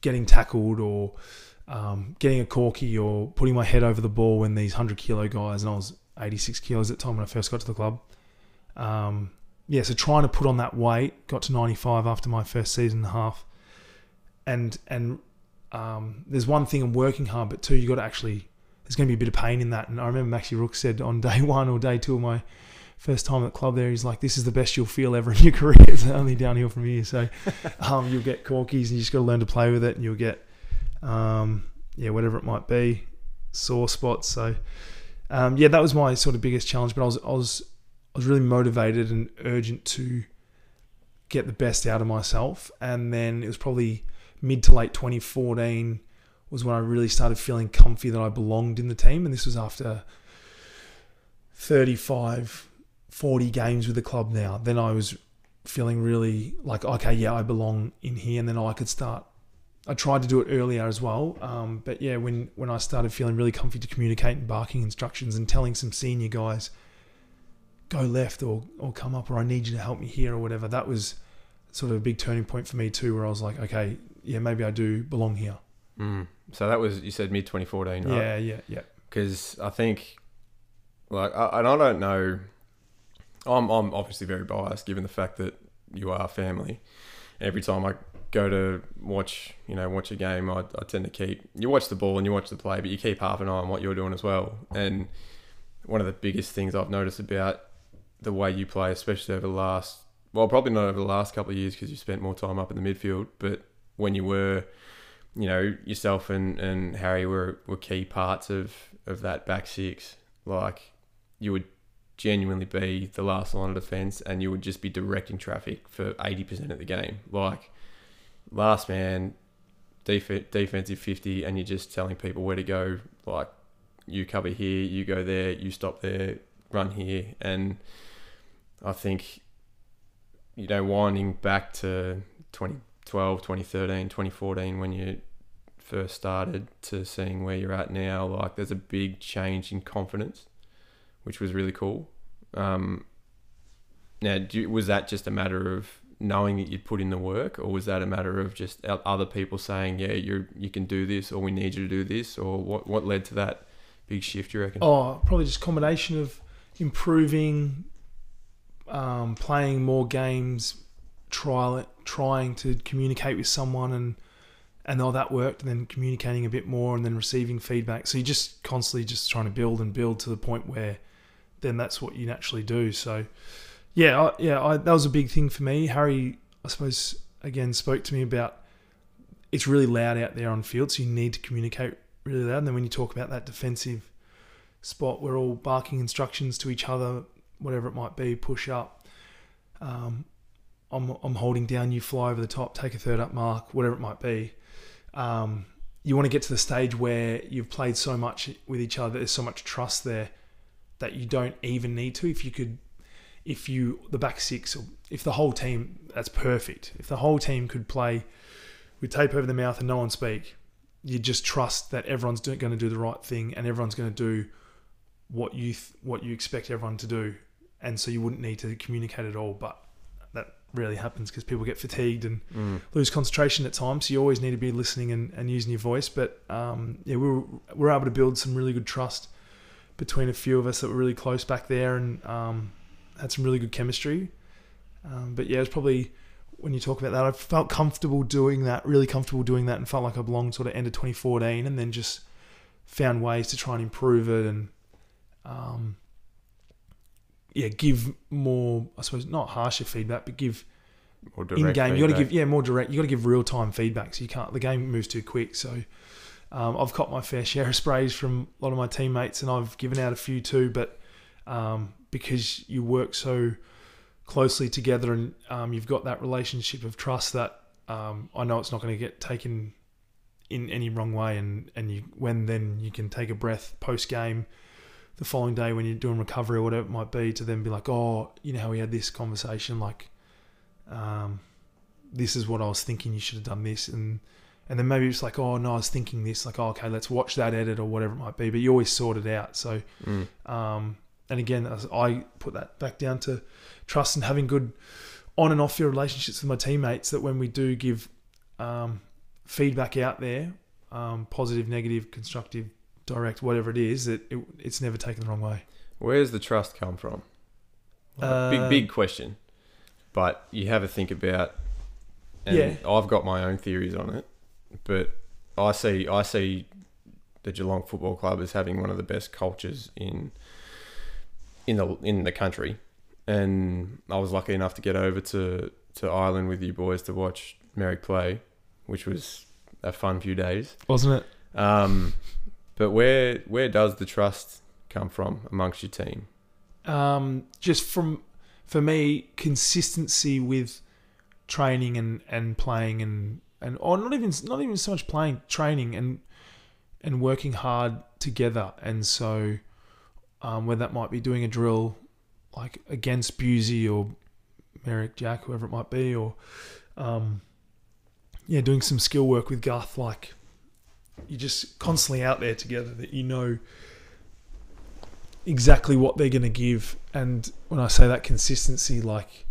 getting tackled or um, getting a corky or putting my head over the ball when these 100 kilo guys, and I was 86 kilos at the time when I first got to the club. Um, yeah, so trying to put on that weight, got to 95 after my first season and a half. And and um, there's one thing I'm working hard, but two, you've got to actually there's going to be a bit of pain in that. And I remember Maxi Rooke said on day one or day two of my first time at the club there, he's like, "This is the best you'll feel ever in your career. It's only downhill from here." So um, you'll get corkies, and you just got to learn to play with it, and you'll get um, yeah whatever it might be, sore spots. So um, yeah, that was my sort of biggest challenge. But I was I was I was really motivated and urgent to get the best out of myself. And then it was probably mid to late 2014 was when I really started feeling comfy that I belonged in the team. And this was after 35, 40 games with the club now. Then I was feeling really like, okay, yeah, I belong in here. And then I could start. I tried to do it earlier as well. Um, but yeah, when, when I started feeling really comfy to communicate and barking instructions and telling some senior guys, go left or, or come up or I need you to help me here or whatever. That was sort of a big turning point for me too, where I was like, okay, yeah, maybe I do belong here. Mm. So that was you said mid 2014, right? Yeah, yeah, yeah. Because I think, like, I, and I don't know. I'm I'm obviously very biased given the fact that you are family. Every time I go to watch, you know, watch a game, I, I tend to keep you watch the ball and you watch the play, but you keep half an eye on what you're doing as well. And one of the biggest things I've noticed about the way you play, especially over the last, well, probably not over the last couple of years because you spent more time up in the midfield, but when you were, you know, yourself and, and Harry were, were key parts of, of that back six. Like, you would genuinely be the last line of defence and you would just be directing traffic for 80% of the game. Like, last man, def- defensive 50, and you're just telling people where to go. Like, you cover here, you go there, you stop there, run here. And I think, you know, winding back to 2012, 2013, 2014, when you first started to seeing where you're at now, like there's a big change in confidence, which was really cool. Um, now, do, was that just a matter of knowing that you'd put in the work, or was that a matter of just other people saying, "Yeah, you you can do this," or "We need you to do this," or what what led to that big shift? You reckon? Oh, probably just combination of improving, um, playing more games, trial trying to communicate with someone, and and all that worked, and then communicating a bit more, and then receiving feedback. So you're just constantly just trying to build and build to the point where then that's what you naturally do. So yeah, I, yeah, I, that was a big thing for me. Harry, I suppose, again spoke to me about it's really loud out there on field, so you need to communicate really loud. And then when you talk about that defensive spot, we're all barking instructions to each other, whatever it might be, push up. Um, I'm, I'm holding down, you fly over the top, take a third up mark, whatever it might be. Um, you want to get to the stage where you've played so much with each other, there's so much trust there that you don't even need to. If you could, if you, the back six, or if the whole team, that's perfect. If the whole team could play with tape over the mouth and no one speak, you just trust that everyone's going to do the right thing and everyone's going to do what you th- what you expect everyone to do, and so you wouldn't need to communicate at all. But that rarely happens because people get fatigued and Mm. lose concentration at times. So you always need to be listening and, and using your voice. But um, yeah, we were, we were able to build some really good trust between a few of us that were really close back there and um, had some really good chemistry. Um, but yeah, it was probably when you talk about that, I felt comfortable doing that, really comfortable doing that, and felt like I belonged sort of end of 2014, and then just found ways to try and improve it and um, yeah, give more, I suppose, not harsher feedback, but give in game. You got to give yeah more direct. You got to give real time feedback. So you can't. The game moves too quick. So um, I've caught my fair share of sprays from a lot of my teammates, and I've given out a few too. But um, because you work so closely together, and um, you've got that relationship of trust, that um, I know it's not going to get taken in any wrong way. And and you when then you can take a breath post game. The following day, when you're doing recovery or whatever it might be, to then be like, oh, you know how we had this conversation, like, um, this is what I was thinking. You should have done this, and and then maybe it's like, oh no, I was thinking this. Like, oh, okay, let's watch that edit or whatever it might be. But you always sort it out. So, Mm. um, and again, I put that back down to trust and having good on and off field relationships with my teammates. That when we do give um, feedback out there, um, positive, negative, constructive, direct, whatever it is, that it, it's never taken the wrong way. Where's the trust come from? Like, Uh, big big question, but you have a think about. And Yeah. I've got my own theories on it, but I see I see the Geelong Football Club as having one of the best cultures in in the in the country, and I was lucky enough to get over to to Ireland with you boys to watch Merrick play, which was a fun few days. Wasn't it? Um, but where where does the trust come from amongst your team? um, just from for me consistency with training and, and playing and and or not even not even so much playing training and and working hard together and so um, whether that might be doing a drill like against Busey or Merrick Jack whoever it might be or um, yeah doing some skill work with Guth like you're just constantly out there together that you know exactly what they're going to give. And when I say that consistency, like,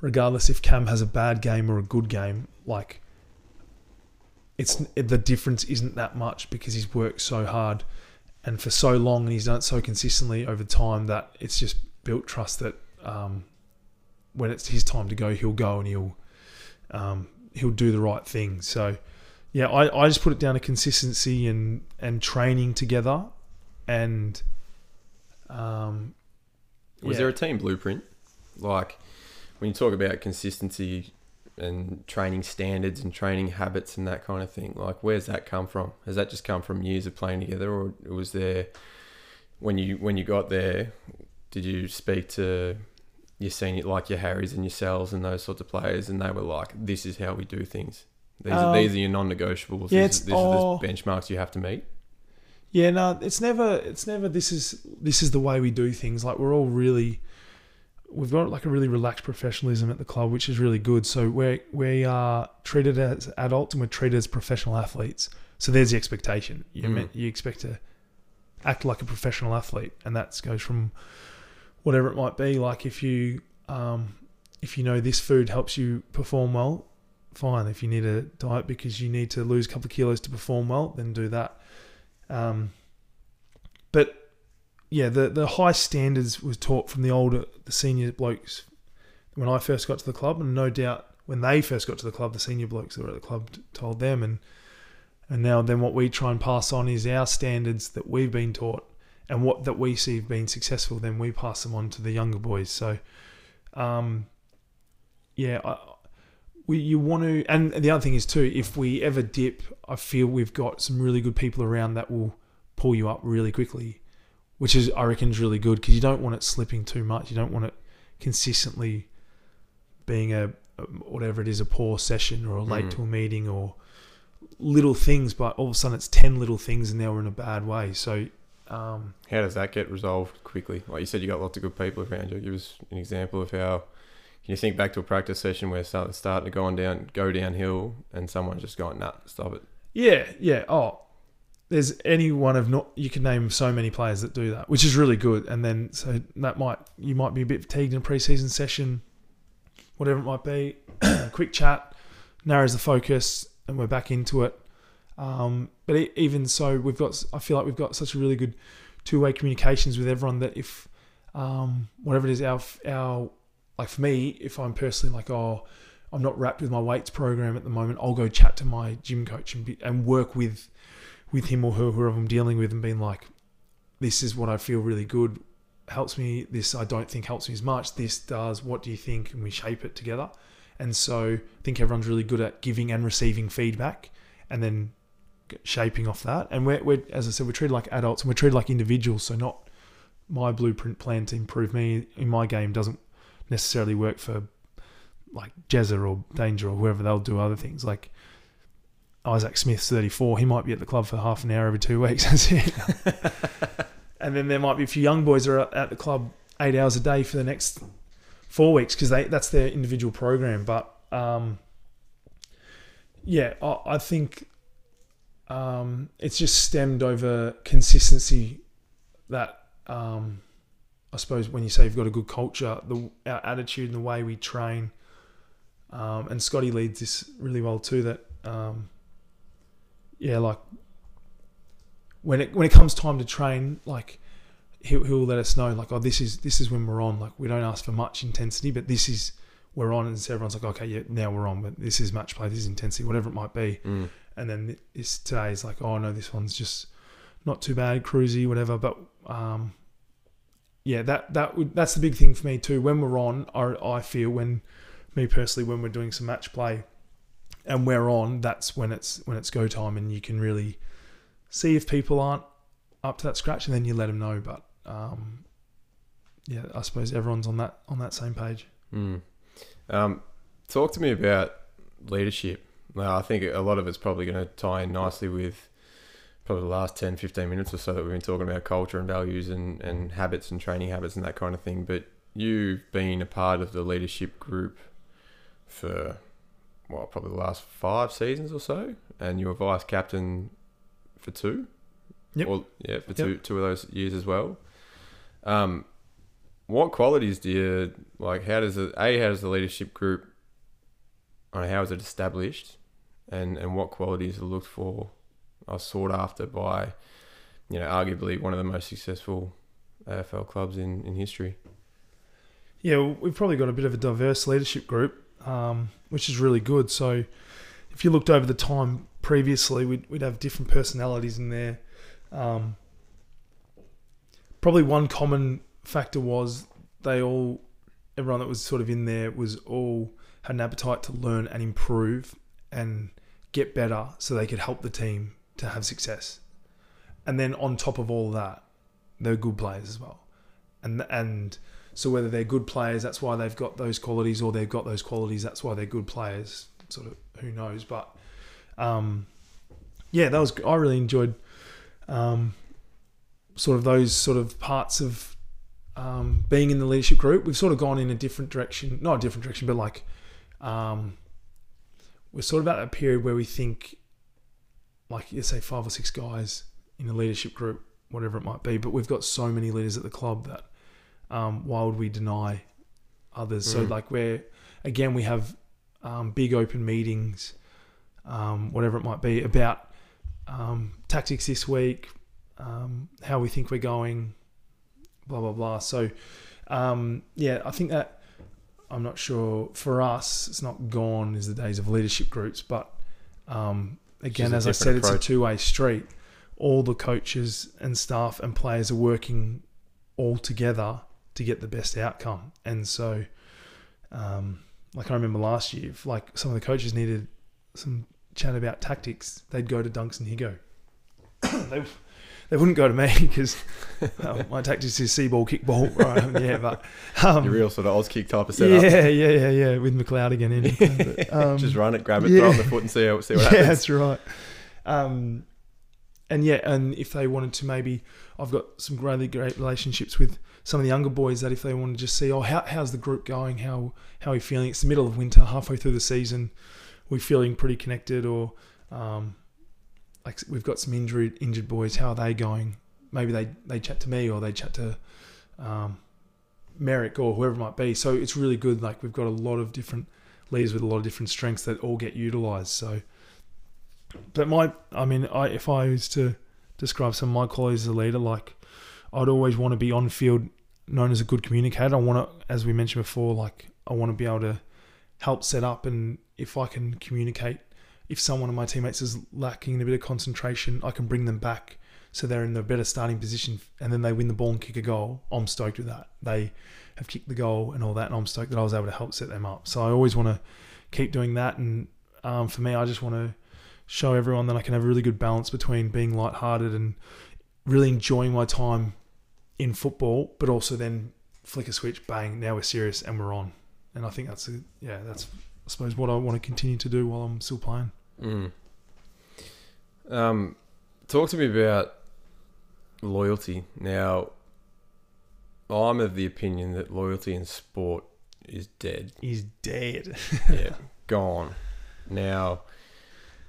regardless if Cam has a bad game or a good game, like, it's the difference isn't that much because he's worked so hard and for so long and he's done it so consistently over time that it's just built trust that um, when it's his time to go, he'll go and he'll um, he'll do the right thing. So yeah, I, I just put it down to consistency and and training together and um, Was yeah. there a team blueprint? Like when you talk about consistency and training standards and training habits and that kind of thing, like where's that come from? Has that just come from years of playing together, or was there when you when you got there? Did you speak to your senior, like your Harrys and your Cells and those sorts of players, and they were like, "This is how we do things. These are Um, these are your non-negotiables. yeah, this all- are the benchmarks you have to meet." Yeah, no, it's never it's never this is this is the way we do things. Like we're all really we've got like a really relaxed professionalism at the club, which is really good. So we we are treated as adults and we're treated as professional athletes. So there's the expectation. You Mm. meant you expect to act like a professional athlete, and that goes from whatever it might be. Like if you um, if you know this food helps you perform well, fine. If you need a diet because you need to lose a couple of kilos to perform well, then do that. Um, yeah, the the high standards was taught from the older, the senior blokes when I first got to the club, and no doubt when they first got to the club, the senior blokes that were at the club told them, and and now then what we try and pass on is our standards that we've been taught and what that we see being successful. Then we pass them on to the younger boys. So, um, yeah, I, we you want to, and the other thing is too, if we ever dip, I feel we've got some really good people around that will pull you up really quickly, which is I reckon is really good because you don't want it slipping too much. You don't want it consistently being a whatever it is, a poor session or a late Mm. to a meeting or little things, but all of a sudden it's 10 little things and now we're in a bad way. So, um, How does that get resolved quickly? Like you said, you got lots of good people around you. Give us an example of how. Can you think back to a practice session where something's starting to go on down, go downhill, and someone's just going, "Nah, stop it." yeah, yeah. Oh, there's any one of not, you can name so many players that do that, which is really good. And then, so that might, you might be a bit fatigued in a preseason session, whatever it might be. Quick chat, narrows the focus, and we're back into it. Um, but e- even so, we've got. I feel like we've got such a really good two-way communications with everyone that if um, whatever it is, our our like for me, if I'm personally like, oh, I'm not rapt with my weights program at the moment, I'll go chat to my gym coach and be, and work with with him or her, whoever I'm dealing with, and being like, this is what I feel really good helps me. This I don't think helps me as much. This does. What do you think? And we shape it together. And so I think everyone's really good at giving and receiving feedback, and then shaping off that. And we're, we're as I said, we're treated like adults and we're treated like individuals. So not my blueprint plan to improve me in my game doesn't necessarily work for like Jezza or Danger or whoever they'll do other things. Like Isaac Smith's 34, he might be at the club for half an hour every two weeks. That's it. and then there might be a few young boys that are at the club eight hours a day for the next four weeks because they that's their individual program. But um, yeah, I, I think um, it's just stemmed over consistency that um, I suppose when you say you've got a good culture, the our attitude and the way we train, um, and Scotty leads this really well too. That um, yeah, like when it when it comes time to train, like he'll, he'll let us know, like oh this is this is when we're on. Like we don't ask for much intensity, but this is we're on, and so everyone's like okay, yeah, now we're on, but this is match play, this is intensity, whatever it might be. Mm. And then this today is like oh no, this one's just not too bad, cruisy, whatever. But um, yeah, that that would that's the big thing for me too. When we're on, I, I feel when me personally when we're doing some match play and we're on, that's when it's when it's go time, and you can really see if people aren't up to that scratch, and then you let them know. But um, yeah, I suppose everyone's on that on that same page. Mm. Um, talk to me about leadership. Now, I think a lot of it's probably going to tie in nicely with probably the last 10, 15 minutes or so that we've been talking about culture and values and, and habits and training habits and that kind of thing. But you've been a part of the leadership group for, well, probably the last five seasons or so, and you were vice captain for two. Yep. Or, yeah, for two, two of those years as well. Um, what qualities do you like? How does it? A, how does the leadership group? I mean, how is it established, and and what qualities are looked for, are sought after by, you know, arguably one of the most successful AFL clubs in in history. Yeah, we've probably got a bit of a diverse leadership group, um, which is really good. So, if you looked over the time previously, we'd, we'd have different personalities in there. Um, probably one common factor was they all, everyone that was sort of in there was all had an appetite to learn and improve and get better so they could help the team to have success. And then on top of all that, they're good players as well. And, and, so whether they're good players, that's why they've got those qualities, or they've got those qualities, that's why they're good players. Sort of, who knows? But um, yeah, that was. I really enjoyed um, sort of those sort of parts of um, being in the leadership group. We've sort of gone in a different direction, not a different direction, but like um, we're sort of at a period where we think, like let's say five or six guys in a leadership group, whatever it might be. But we've got so many leaders at the club that um, why would we deny others? So Mm. like where again we have um, big open meetings, um, whatever it might be about um, tactics this week, um, how we think we're going, blah blah blah. So um, yeah, I think that I'm not sure for us it's not gone is the days of leadership groups, but um, again, as I said, it's a two way street. All the coaches and staff and players are working all together to get the best outcome. And so, um, like I remember last year, if like some of the coaches needed some chat about tactics, they'd go to Dunks and Higo. they, they wouldn't go to me because well, my tactics is see ball, kick ball. Right? Yeah, but um, Your real sort of Oz kick type of setup. yeah, yeah, yeah, yeah, with McLeod again in. Um, Just run it, grab it, yeah. throw it on the foot, and see how see what yeah, happens. that's right. Um, and yeah, and if they wanted to, maybe I've got some really great relationships with some of the younger boys. That if they want to just see, oh, how, how's the group going? How how are we feeling? It's the middle of winter, halfway through the season. We're feeling pretty connected, or um, like we've got some injured injured boys. How are they going? Maybe they they chat to me, or they chat to um, Merrick, or whoever it might be. So it's really good. Like we've got a lot of different leaders with a lot of different strengths that all get utilised. So but my I mean I if I was to describe some of my qualities as a leader like I'd always want to be on field known as a good communicator. I want to as we mentioned before like I want to be able to help set up and if I can communicate if someone of my teammates is lacking in a bit of concentration I can bring them back so they're in a better starting position and then they win the ball and kick a goal. I'm stoked with that. They have kicked the goal and all that and I'm stoked that I was able to help set them up. So I always want to keep doing that and um, for me I just want to show everyone that I can have a really good balance between being lighthearted and really enjoying my time in football, but also then flick a switch, bang, now we're serious and we're on. And I think that's a, yeah, that's I suppose what I want to continue to do while I'm still playing. Mm. Um, talk to me about loyalty. Now, I'm of the opinion that loyalty in sport is dead. He's dead. Yeah, gone. Now,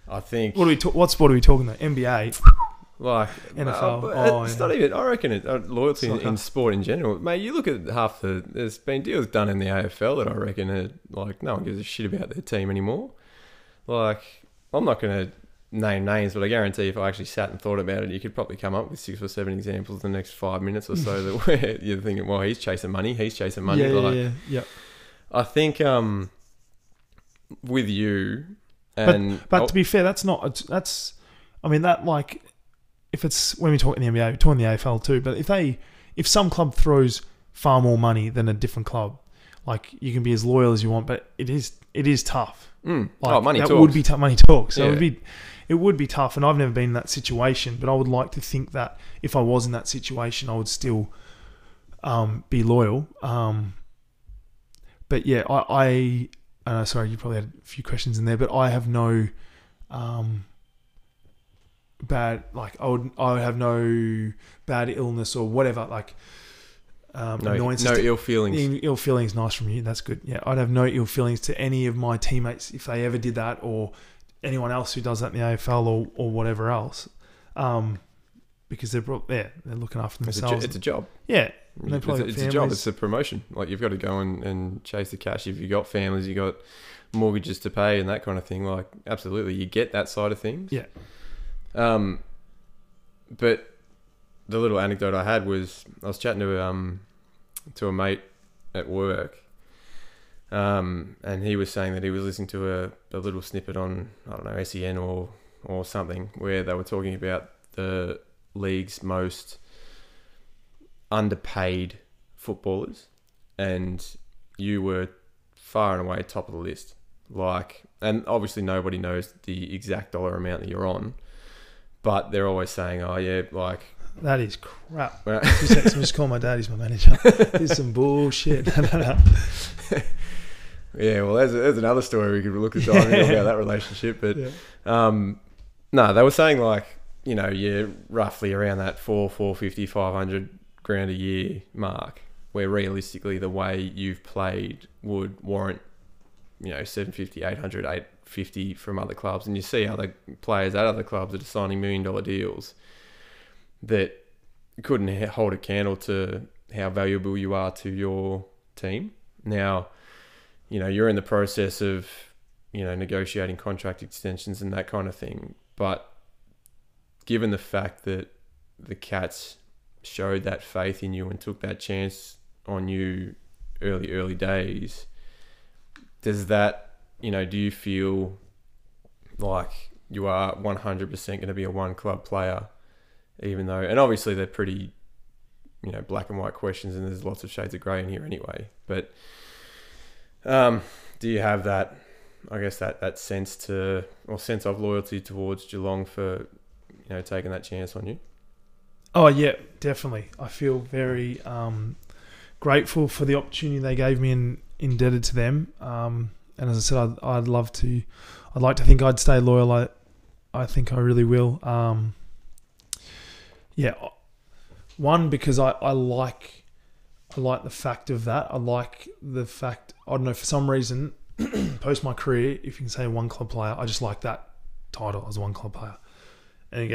I think What are we? Ta- what sport are we talking about? NBA. Like NFL. uh, Oh, it's yeah. not even. I reckon it, uh, loyalty in, in sport in general, mate. You look at half the. There's been deals done in the AFL that I reckon are like no one gives a shit about their team anymore. Like I'm not going to name names, but I guarantee if I actually sat and thought about it, you could probably come up with six or seven examples in the next five minutes or so that where you're thinking, well, he's chasing money, he's chasing money. yeah, like, yeah, yeah. I think um, with you and But oh, to be fair, that's not. That's. I mean, that like, if it's when we talk in the NBA, we're talking the AFL too. But if they, if some club throws far more money than a different club, like you can be as loyal as you want, but it is it is tough. mm, Like, oh, money that talks. would be tough. Money talks. So it would be, it would be tough. And I've never been in that situation, but I would like to think that if I was in that situation, I would still um, be loyal. Um, but yeah, I, I uh, sorry, you probably had a few questions in there, but I have no um, bad like I would I would have no bad illness or whatever like um, no, annoyances no to- ill feelings. Ill feelings, nice from you. That's good. Yeah, I'd have no ill feelings to any of my teammates if they ever did that, or anyone else who does that in the AFL or, or whatever else, um, because they're brought there. They're looking after It's a, themselves. it's a job. yeah, It's, a, it's a job. It's a promotion. Like you've got to go and, and chase the cash. If you've got families, you have got mortgages to pay and that kind of thing. Like absolutely, you get that side of things. Yeah. Um, but the little anecdote I had was I was chatting to um to a mate at work. Um, and he was saying that he was listening to a, a little snippet on I don't know SEN or or something where they were talking about the league's most underpaid footballers, and you were far and away top of the list. Like, and obviously nobody knows the exact dollar amount that you're on, but they're always saying, "Oh yeah, like." that is crap. seconds, I'm just call my dad. He's my manager. Is some bullshit. Yeah, well, there's, there's another story we could look at diving into about that relationship. But Yeah. um, no, they were saying like, you know, you're roughly around that four, 450, 500 grand a year mark, where realistically the way you've played would warrant, you know, 750, 800, 850 from other clubs. And you see other players at other clubs that are signing million dollar deals that couldn't hold a candle to how valuable you are to your team. Now, you know, you're in the process of, you know, negotiating contract extensions and that kind of thing. But given the fact that the Cats showed that faith in you and took that chance on you early, early days, does that, you know, do you feel like you are 100% going to be a one club player, even though, and obviously they're pretty, you know, black and white questions and there's lots of shades of grey in here anyway. But um, do you have that, I guess, that, that sense to, or sense of loyalty towards Geelong for, you know, taking that chance on you? Oh yeah, definitely. I feel very um, grateful for the opportunity they gave me and indebted to them. Um, and as I said, I'd, I'd love to. I'd like to think I'd stay loyal. I, I think I really will. Um, yeah, one because I, I like I like the fact of that. I like the fact I don't know for some reason post my career, if you can say one club player, I just like that title as one club player. And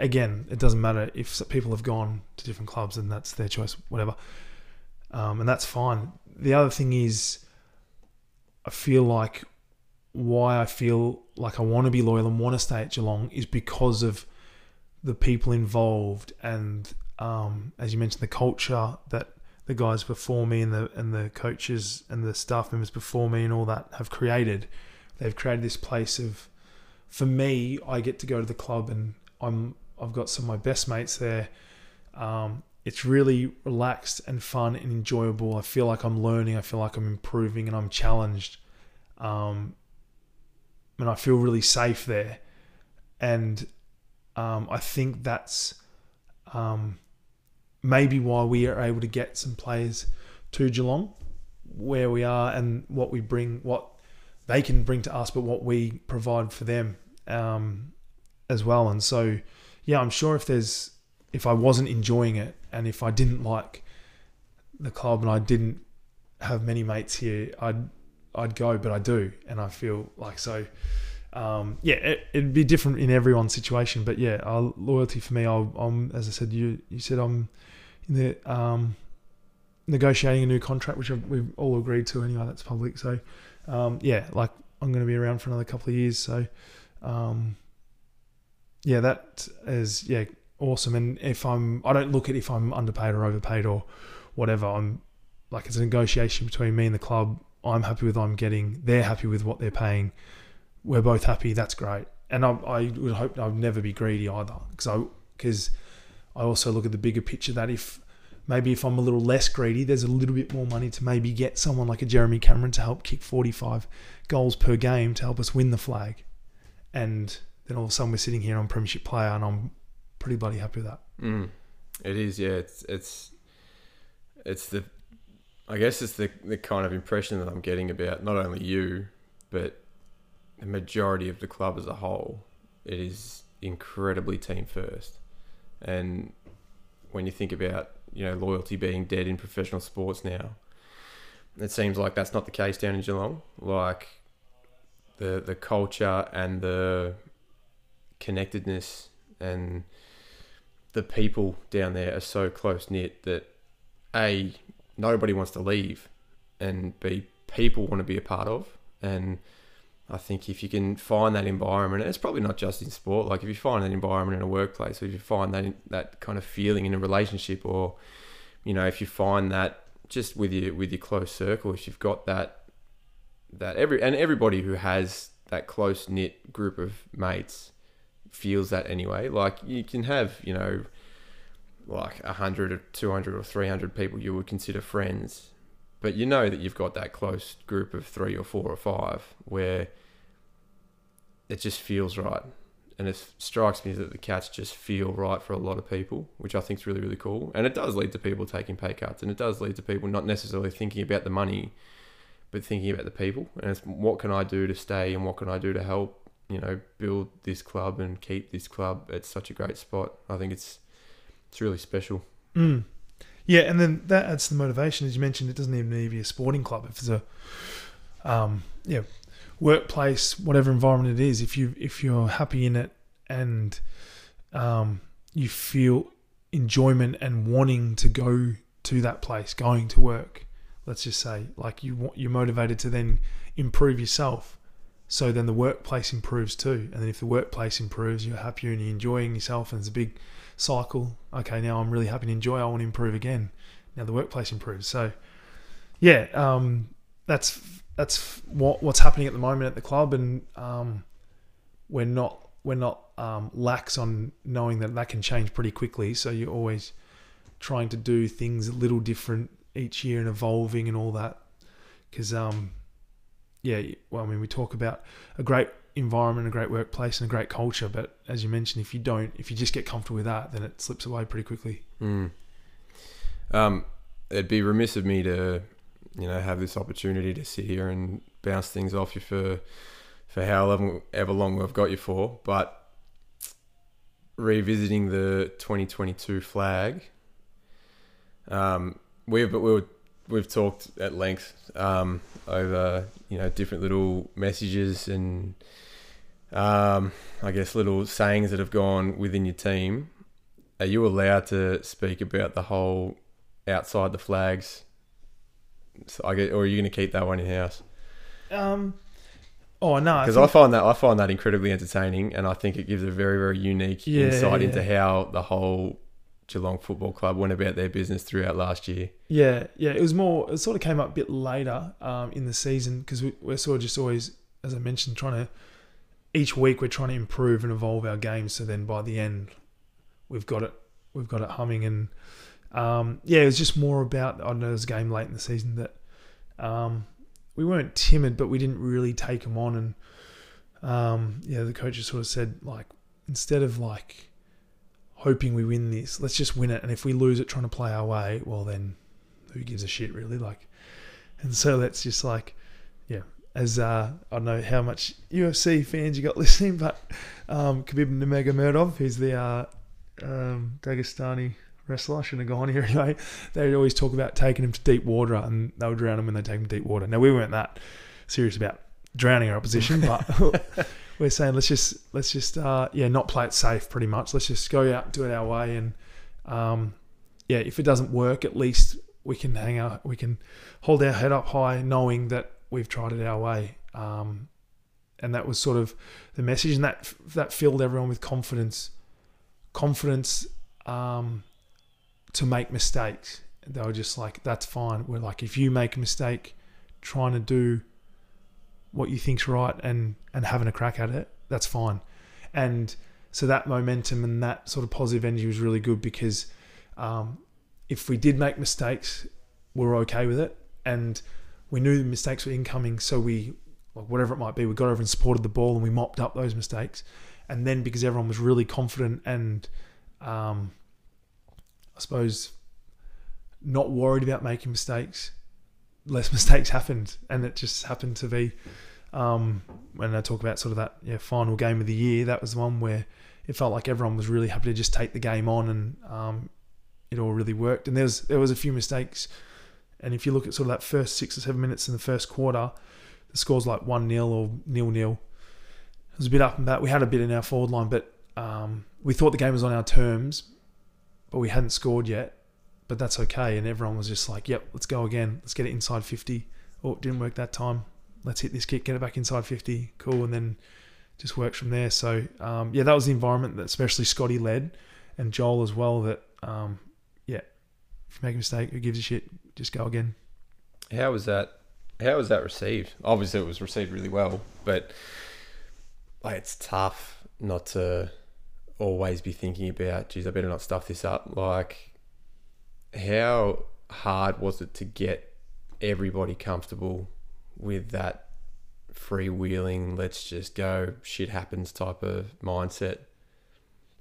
again, it doesn't matter if people have gone to different clubs and that's their choice, whatever, um, and that's fine. The other thing is, I feel like why I feel like I want to be loyal and want to stay at Geelong is because of the people involved and, um, as you mentioned, the culture that the guys before me and the and the coaches and the staff members before me and all that have created. They've created this place of, for me, I get to go to the club and I'm I've got some of my best mates there. Um, it's really relaxed and fun and enjoyable. I feel like I'm learning. I feel like I'm improving and I'm challenged. Um, and I feel really safe there. And um, I think that's um, maybe why we are able to get some players to Geelong, where we are and what we bring, what they can bring to us, but what we provide for them um, as well. And so, yeah, I'm sure if there's if I wasn't enjoying it and if I didn't like the club and I didn't have many mates here, I'd I'd go, but I do, and I feel like so. Um, yeah, it, would be different in everyone's situation, but yeah, uh, loyalty for me. i am as I said, you you said I'm in the um, negotiating a new contract, which we've all agreed to anyway. That's public, so um, yeah, like I'm going to be around for another couple of years. So um, yeah, that is yeah awesome. And if I'm, I don't look at if I'm underpaid or overpaid or whatever. I'm like it's a negotiation between me and the club. I'm happy with what I'm getting. They're happy with what they're paying. We're both happy. That's great. And I, I would hope I'd never be greedy either, because I because I also look at the bigger picture that if maybe if I'm a little less greedy, there's a little bit more money to maybe get someone like a Jeremy Cameron to help kick 45 goals per game to help us win the flag. And then all of a sudden we're sitting here on Premiership player and I'm pretty bloody happy with that. Mm. It is, yeah. It's it's it's the I guess it's the the kind of impression that I'm getting about not only you, but the majority of the club as a whole. It is incredibly team first, and when you think about you know loyalty being dead in professional sports now, it seems like that's not the case down in Geelong. Like the the culture and the connectedness and the people down there are so close knit that a nobody wants to leave, and b people want to be a part of. And I think if you can find that environment, it's probably not just in sport. Like if you find that environment in a workplace, or if you find that that kind of feeling in a relationship, or you know, if you find that just with your with your close circle, if you've got that that every and everybody who has that close knit group of mates feels that anyway. Like you can have, you know, like 100 or 200 or 300 people you would consider friends, but you know that you've got that close group of three or four or five where it just feels right. And it strikes me that the cats just feel right for a lot of people, which I think is really, really cool. And it does lead to people taking pay cuts, and it does lead to people not necessarily thinking about the money, but thinking about the people. And it's what can I do to stay, and what can I do to help you know, build this club and keep this club at such a great spot. I think it's it's really special. Mm. Yeah, and then that adds to the motivation. As you mentioned, it doesn't even need to be a sporting club. If it's a um, yeah, workplace, whatever environment it is, if you if you're happy in it and um, you feel enjoyment and wanting to go to that place, going to work. Let's just say, like you want, you're motivated to then improve yourself. So then the workplace improves too, and then if the workplace improves, you're happier and you're enjoying yourself, and it's a big cycle. Okay, now I'm really happy to enjoy. I want to improve again. Now the workplace improves. So, yeah, um, that's that's what what's happening at the moment at the club, and um, we're not we're not um, lax on knowing that that can change pretty quickly. So you're always trying to do things a little different each year and evolving and all that. Because um, yeah, well, I mean, we talk about a great environment, a great workplace, and a great culture, but as you mentioned, if you don't, if you just get comfortable with that, then it slips away pretty quickly. Mm. Um, it'd be remiss of me to, you know, have this opportunity to sit here and bounce things off you for for however ever long we've got you for, but revisiting the 2022 flag, um, we've we were, we've talked at length um, over you know different little messages and um, I guess little sayings that have gone within your team. Are you allowed to speak about the whole outside the flags? So I get, or are you going to keep that one in house? Um, oh no, because I, I, find that I find that incredibly entertaining, and I think it gives a very very unique Yeah, insight yeah. into how the whole Geelong Football Club went about their business throughout last year. Yeah, yeah. It was more. It sort of came up a bit later um, in the season because we, we're sort of just always, as I mentioned, trying to. Each week we're trying to improve and evolve our games. So then by the end, we've got it. We've got it humming, and um, yeah, it was just more about. I know there was a game late in the season that um, we weren't timid, but we didn't really take them on, and um, yeah, the coaches sort of said like instead of like hoping we win this. Let's just win it, and if we lose it trying to play our way, well then, who gives a shit really? Like, and so that's just like, yeah. As uh, I don't know how much UFC fans you got listening, but um, Khabib Nurmagomedov, who's the uh, um, Dagestani wrestler, I shouldn't have gone here anyway. They'd always talk about taking him to deep water, and they would drown him when they take him to deep water. Now we weren't that serious about drowning our opposition, but we're saying let's just let's just uh, yeah not play it safe pretty much. Let's just go out do it our way and um, yeah if it doesn't work at least we can hang out we can hold our head up high knowing that we've tried it our way. Um, and that was sort of the message, and that that filled everyone with confidence, confidence um, to make mistakes. They were just like, "That's fine." We're like, if you make a mistake, trying to do what you think's right and and having a crack at it, that's fine. And so that momentum and that sort of positive energy was really good because um, if we did make mistakes, we were okay with it, and we knew the mistakes were incoming. So we, like whatever it might be, we got over and supported the ball and we mopped up those mistakes. And then because everyone was really confident and, um, I suppose, not worried about making mistakes, less mistakes happened, and it just happened to be um, when I talk about sort of that final game of the year. That was one where it felt like everyone was really happy to just take the game on, and um, it all really worked. And there was there was a few mistakes, and if you look at sort of that first six or seven minutes in the first quarter, the score's like one 0 or nil nil. It was a bit up and back. We had a bit in our forward line, but um, we thought the game was on our terms, but we hadn't scored yet. But that's okay, and everyone was just like, "Yep, let's go again. Let's get it inside 50." Oh, it didn't work that time. Let's hit this kick, get it back inside 50. Cool, and then just works from there. So um, yeah, that was the environment that especially Scotty led, and Joel as well. That um, yeah, if you make a mistake, who gives a shit? Just go again. How was that? How was that received? Obviously, it was received really well, but like, it's tough not to always be thinking about, geez, I better not stuff this up. Like, how hard was it to get everybody comfortable with that freewheeling, let's just go, shit happens type of mindset?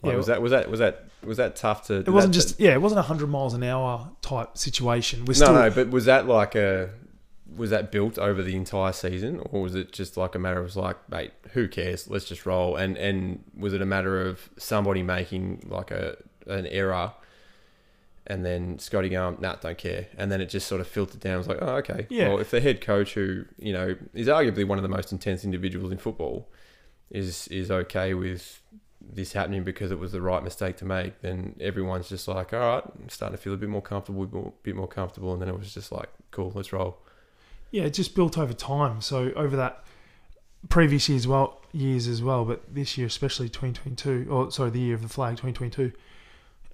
Like, Yeah, was that was that was that was that tough to? It wasn't just yeah, it wasn't a hundred miles an hour type situation. We're no, still no, but was that like a was that built over the entire season, or was it just like a matter of like, mate, who cares? Let's just roll. And and was it a matter of somebody making like a an error, and then Scotty going, nah, don't care, and then it just sort of filtered down. It was like, oh, okay, Yeah. Well, if the head coach, who you know is arguably one of the most intense individuals in football, is is okay with this happening because it was the right mistake to make, then everyone's just like, all right, I'm starting to feel a bit more comfortable, a bit- bit more comfortable, and then it was just like, cool, let's roll. Yeah, it just built over time. So over that previous years, well, years as well, but this year especially 2022, or sorry, the year of the flag 2022,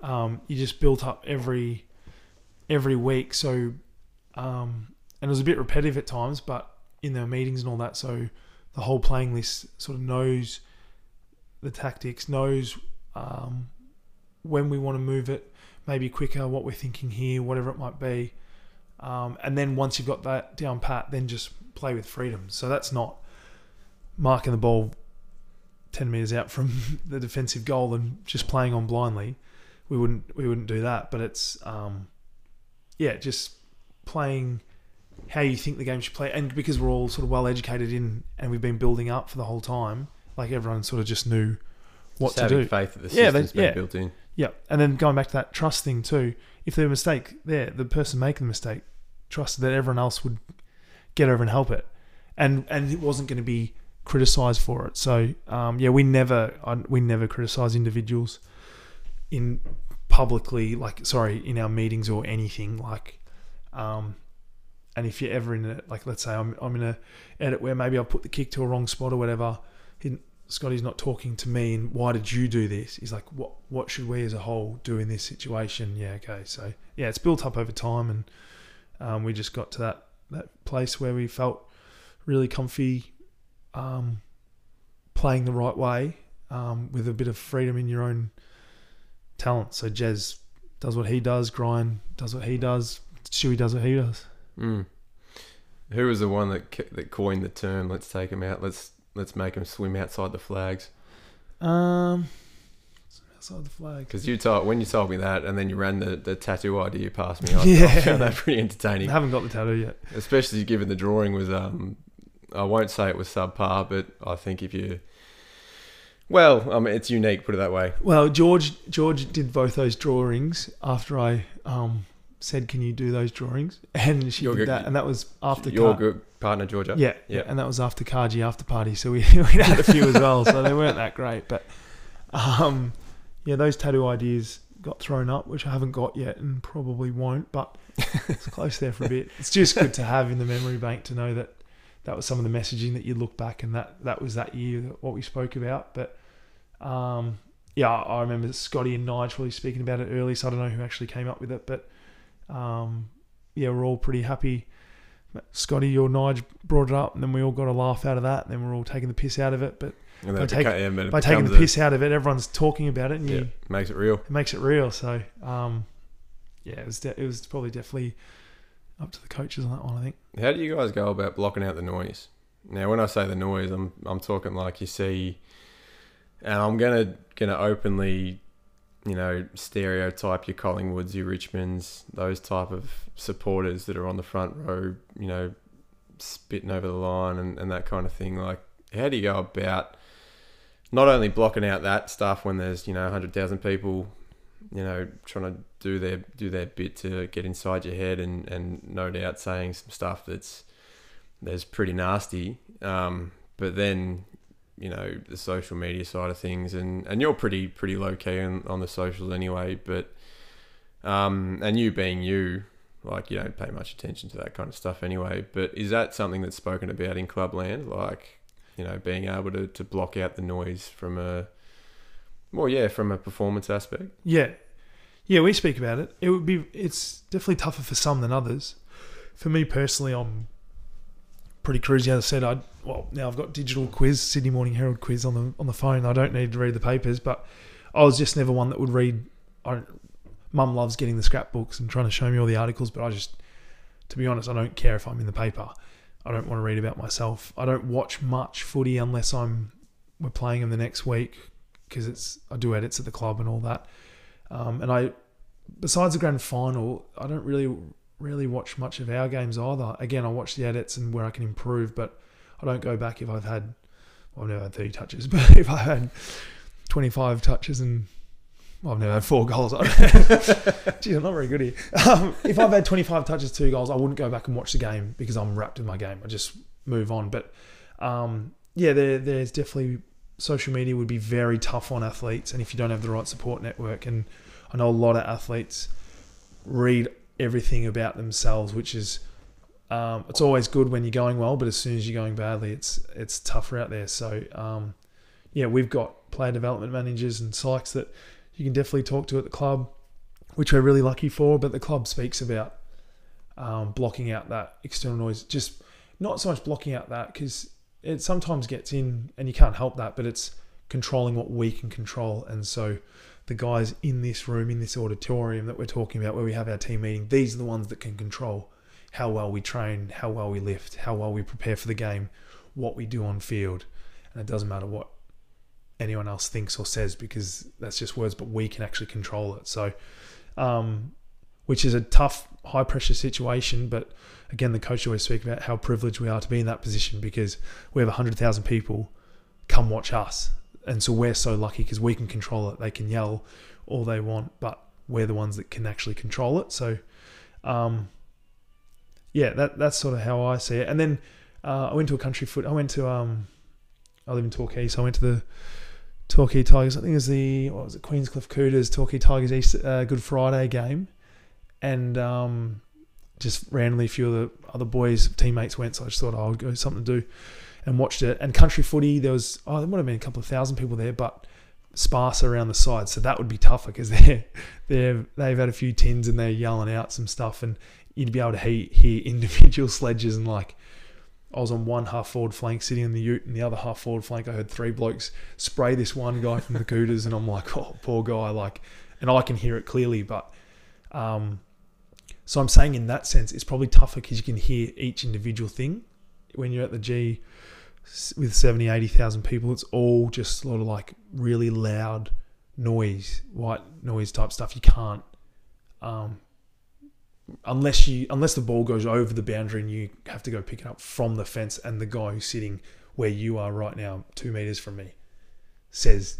um, you just built up every every week. So, um, and it was a bit repetitive at times, but in the meetings and all that, so the whole playing list sort of knows the tactics, knows um, when we want to move it, maybe quicker, what we're thinking here, whatever it might be. Um, and then once you've got that down pat, then just play with freedom. So that's not marking the ball 10 meters out from the defensive goal and just playing on blindly. We wouldn't we wouldn't do that, but it's um, yeah, just playing how you think the game should play, and because we're all sort of well educated in, and we've been building up for the whole time, like everyone sort of just knew what Just to do. faith that the Yeah, they- system's been yeah. built in. Yeah, and then going back to that trust thing too. If there's a mistake there, the person making the mistake trusted that everyone else would get over and help it, and and it wasn't going to be criticised for it. So um, yeah, we never I, we never criticise individuals in publicly, like sorry, in our meetings or anything like. Um, and if you're ever in a like, let's say I'm I'm in a edit where maybe I've put the kick to a wrong spot or whatever, he, Scotty's not talking to me and why did you do this? He's like, what what should we as a whole do in this situation? Yeah, okay. So yeah, it's built up over time and um, we just got to that that place where we felt really comfy um, playing the right way um, with a bit of freedom in your own talent. So Jez does what he does, Grind does what he does, Stewie does what he does. Mm. Who was the one that that coined the term? Let's take him out. Let's let's make him swim outside the flags. Um, outside the flag. Because you told when you told me that, and then you ran the, the tattoo idea past me. I, I Yeah. found that pretty entertaining. I haven't got the tattoo yet. especially given the drawing was. Um, I won't say it was subpar, but I think if you, well, I mean, it's unique. Put it that way. Well, George George did both those drawings after I um, said, "Can you do those drawings?" And she Your did that, and that was after Your Car- good partner Georgia. yeah, Yeah. yeah, and that was after Carji after party. So we we had a few as well, so they weren't that great. But um, yeah, those tattoo ideas got thrown up, which I haven't got yet, and probably won't. But it's close there for a bit. It's just good to have in the memory bank to know that that was some of the messaging that you look back and that that was that year what we spoke about. But um, yeah, I remember Scotty and Nigel probably speaking about it early, so I don't know who actually came up with it, but um, yeah, we're all pretty happy. Scotty or Nigel brought it up, and then we all got a laugh out of that, and then we're all taking the piss out of it. But By take- yeah, by taking the piss out of it, everyone's talking about it, and a- you, yeah, makes it real. it makes it real. So um, yeah, it was de- it was probably definitely up to the coaches on that one. I think. How do you guys go about blocking out the noise? Now, when I say the noise, I'm I'm talking like you see, and I'm gonna gonna openly, you know, stereotype your Collingwoods, your Richmonds, those type of supporters that are on the front row, you know, spitting over the line and, and that kind of thing. Like, how do you go about not only blocking out that stuff when there's you know hundred thousand people, you know, trying to do their do their bit to get inside your head and and no doubt saying some stuff that's that's pretty nasty. Um, but then you know the social media side of things, and and you're pretty pretty low key on, on the socials anyway. But um, and you being you, like you don't pay much attention to that kind of stuff anyway. But is that something that's spoken about in clubland, like you know being able to to block out the noise from a well, yeah, from a performance aspect. Yeah, yeah, we speak about it. It would be. It's definitely tougher for some than others. For me personally, I'm pretty cruisy. As I said, I well now I've got digital quiz, Sydney Morning Herald quiz on the on the phone. I don't need to read the papers, but I was just never one that would read. I Mum loves getting the scrapbooks and trying to show me all the articles, but I just, to be honest, I don't care if I'm in the paper. I don't want to read about myself. I don't watch much footy unless I'm we're playing them the next week because it's I do edits at the club and all that. Um, and I, besides the grand final, I don't really really watch much of our games either. Again, I watch the edits and where I can improve, but I don't go back if I've had, well, I've never had 30 touches, but if I had 25 touches and well, I've never had four goals. Gee, I'm not very good here. Um, if I've had 25 touches, two goals, I wouldn't go back and watch the game because I'm rapt in my game. I just move on. But um, yeah, there, there's definitely social media would be very tough on athletes, and if you don't have the right support network, and I know a lot of athletes read everything about themselves, which is um, it's always good when you're going well, but as soon as you're going badly, it's it's tougher out there. So um, yeah, we've got player development managers and psychs that you can definitely talk to at the club, which we're really lucky for. But the club speaks about um, blocking out that external noise, just not so much blocking out that because it sometimes gets in and you can't help that, but it's controlling what we can control. And so the guys in this room, in this auditorium that we're talking about, where we have our team meeting, these are the ones that can control how well we train, how well we lift, how well we prepare for the game, what we do on field. And it doesn't matter what anyone else thinks or says because that's just words, but we can actually control it. So, um, which is a tough, high pressure situation. But again, the coach always speak about how privileged we are to be in that position because we have 100,000 people come watch us. And so we're so lucky because we can control it. They can yell all they want, but we're the ones that can actually control it. So, um, yeah, that that's sort of how I see it. And then uh, I went to a country foot. I went to um, I live in Torquay, so I went to the Torquay Tigers. I think it was the what was it Queenscliff Cooters Torquay Tigers East uh, Good Friday game, and um, just randomly a few of the other boys teammates went. So I just thought oh, I'll go something to do, and watched it. And country footy, there was oh there might have been a couple of thousand people there, but sparse around the side, so that would be tougher because they're they they've had a few tins and they're yelling out some stuff and you'd be able to hear, hear individual sledges and like I was on one half forward flank sitting in the ute and the other half forward flank I heard three blokes spray this one guy from the Cooters and I'm like oh poor guy like and I can hear it clearly but um so I'm saying in that sense it's probably tougher because you can hear each individual thing when you're at the G with 70 80,000 people it's all just sort of like really loud noise white noise type stuff. You can't um unless you unless the ball goes over the boundary and you have to go pick it up from the fence and the guy who's sitting where you are right now, two meters from me, says,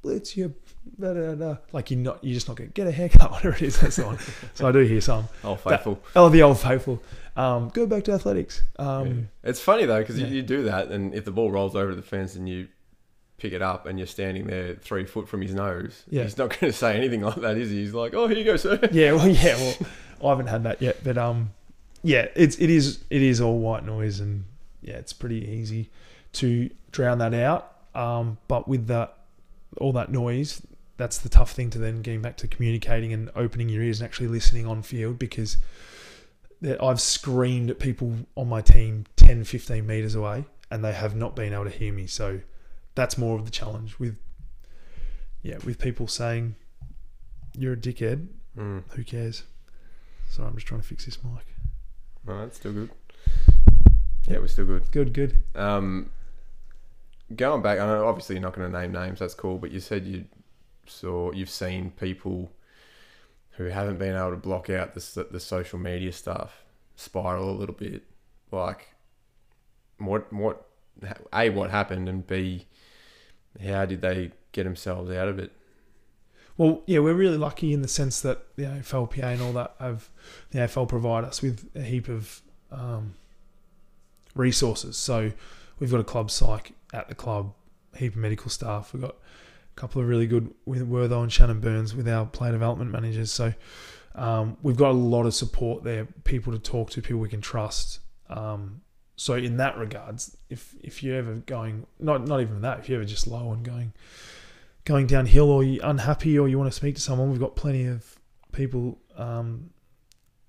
"Blitz you," da, da, da. like you're not you're just not going to get a haircut, whatever it is. That's the one. so I do hear some. Old faithful. That, oh, the old faithful. Um, go back to athletics. Um, yeah. It's funny though because yeah. you, you do that, and if the ball rolls over the fence and you pick it up and you're standing there three foot from his nose, Yeah. he's not going to say anything like that, is he? He's like, "Oh, here you go, sir." Yeah, well, yeah, well, I haven't had that yet, but um, yeah, it's it is it is all white noise, and yeah, it's pretty easy to drown that out. Um, but with that all that noise, that's the tough thing to then getting back to communicating and opening your ears and actually listening on field because that I've screamed at people on my team 10, 15 meters away, and they have not been able to hear me. So that's more of the challenge with yeah with people saying you're a dickhead. Mm. Who cares? Sorry, I'm just trying to fix this mic. No, it's still good. Yeah, we're still good. Good, good. Um, going back, I know obviously you're not going to name names. That's cool, but you said you saw you've seen people who haven't been able to block out the the social media stuff spiral a little bit. Like, what what a what happened and b how did they get themselves out of it? Well, yeah, we're really lucky in the sense that the AFLPA and all that have the AFL provide us with a heap of um, resources. So we've got a club psych at the club, heap of medical staff. We've got couple of really good with Wertho and Shannon Byrnes with our player development managers. So um, we've got a lot of support there, people to talk to, people we can trust. Um, so in that regards, if if you're ever going, not not even that, if you're ever just low and going going downhill or you're unhappy or you want to speak to someone, we've got plenty of people. Um,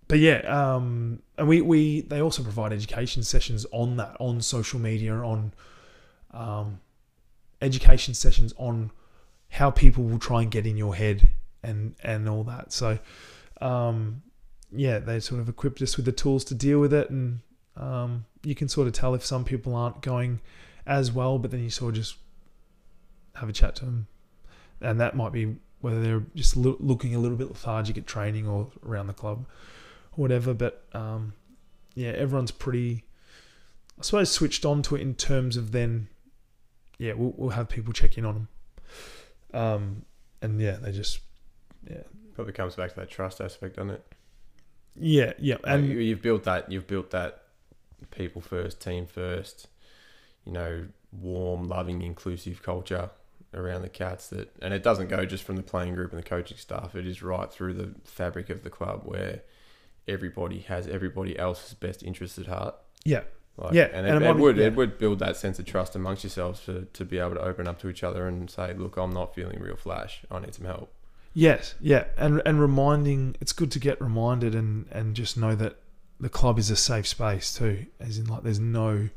but yeah, um, and we, we they also provide education sessions on that on social media on um, education sessions on how people will try and get in your head and and all that. So um, yeah, they sort of equipped us with the tools to deal with it, and um, you can sort of tell if some people aren't going as well, but then you sort of just have a chat to them and that might be whether they're just lo- looking a little bit lethargic at training or around the club, or whatever. But um, yeah, everyone's pretty, I suppose, switched on to it in terms of then, yeah, we'll, we'll have people check in on them, um, and yeah, they just, yeah, probably comes back to that trust aspect, doesn't it? Yeah, yeah, and like you've built that, you've built that people first, team first, you know, warm, loving, inclusive culture around the cats that and it doesn't go just from the playing group and the coaching staff it is right through the fabric of the club where everybody has everybody else's best interests at heart Yeah. Like, Yeah, and, and it, it it be- would yeah. it would build that sense of trust amongst yourselves to, to be able to open up to each other and say look i'm not feeling real flash i need some help Yes, yeah, and and reminding it's good to get reminded and and just know that the club is a safe space too, as in like there's no.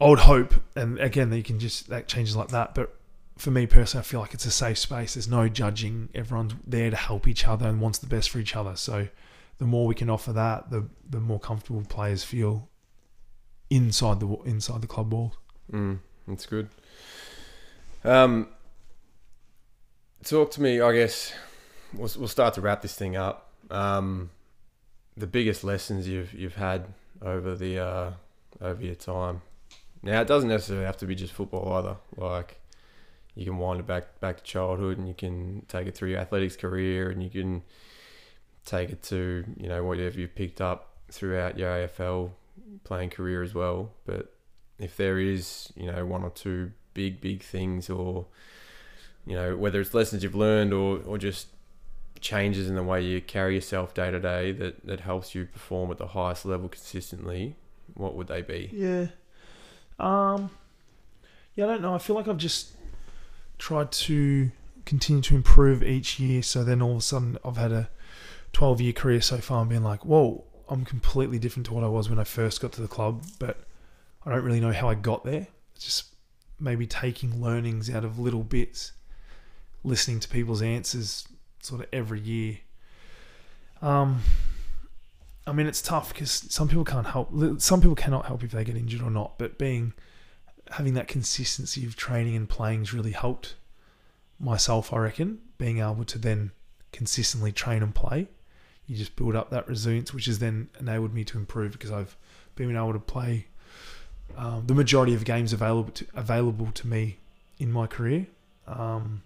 I would hope, and again, that you can just that changes like that. But for me personally, I feel like it's a safe space. There's no judging. Everyone's there to help each other and wants the best for each other. So, the more we can offer that, the the more comfortable players feel inside the inside the club walls. Mm, that's good. Um, talk to me. I guess we'll we'll start to wrap this thing up. Um, the biggest lessons you've you've had over the uh, over your time. Now it doesn't necessarily have to be just football either. Like you can wind it back back to childhood, and you can take it through your athletics career, and you can take it to you know whatever you've picked up throughout your AFL playing career as well. But if there is, you know, one or two big, big things, or you know, whether it's lessons you've learned or or just changes in the way you carry yourself day to day that that helps you perform at the highest level consistently, what would they be? Yeah. Um Yeah, I don't know. I feel like I've just tried to continue to improve each year so then all of a sudden I've had a 12 year career so far and being like, "Whoa, I'm completely different to what I was when I first got to the club, but I don't really know how I got there." It's just maybe taking learnings out of little bits, listening to people's answers sort of every year. Um I mean, it's tough because some people can't help. Some people cannot help if they get injured or not. But being having that consistency of training and playing's really helped myself. I reckon being able to then consistently train and play, you just build up that resilience, which has then enabled me to improve because I've been able to play um, the majority of games available to, available to me in my career. Um,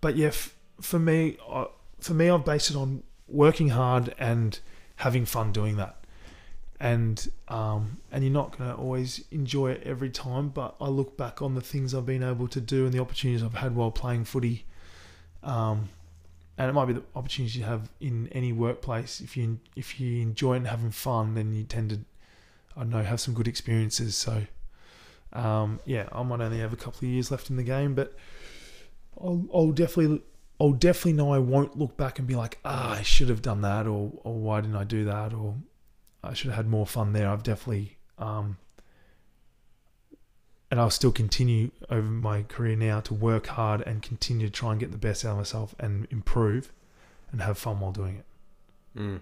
but yeah, f- for me, I, for me, I've based it on working hard and having fun doing that. And um, and you're not gonna always enjoy it every time, but I look back on the things I've been able to do and the opportunities I've had while playing footy. And it might be the opportunities you have in any workplace. If you if you enjoy and having fun, then you tend to, I don't know, have some good experiences. So, um, yeah, I might only have a couple of years left in the game, but I'll, I'll definitely I'll definitely know I won't look back and be like, ah, I should have done that, or or why didn't I do that, or I should have had more fun there. I've definitely, um, and I'll still continue over my career now to work hard and continue to try and get the best out of myself and improve, and have fun while doing it. Mm.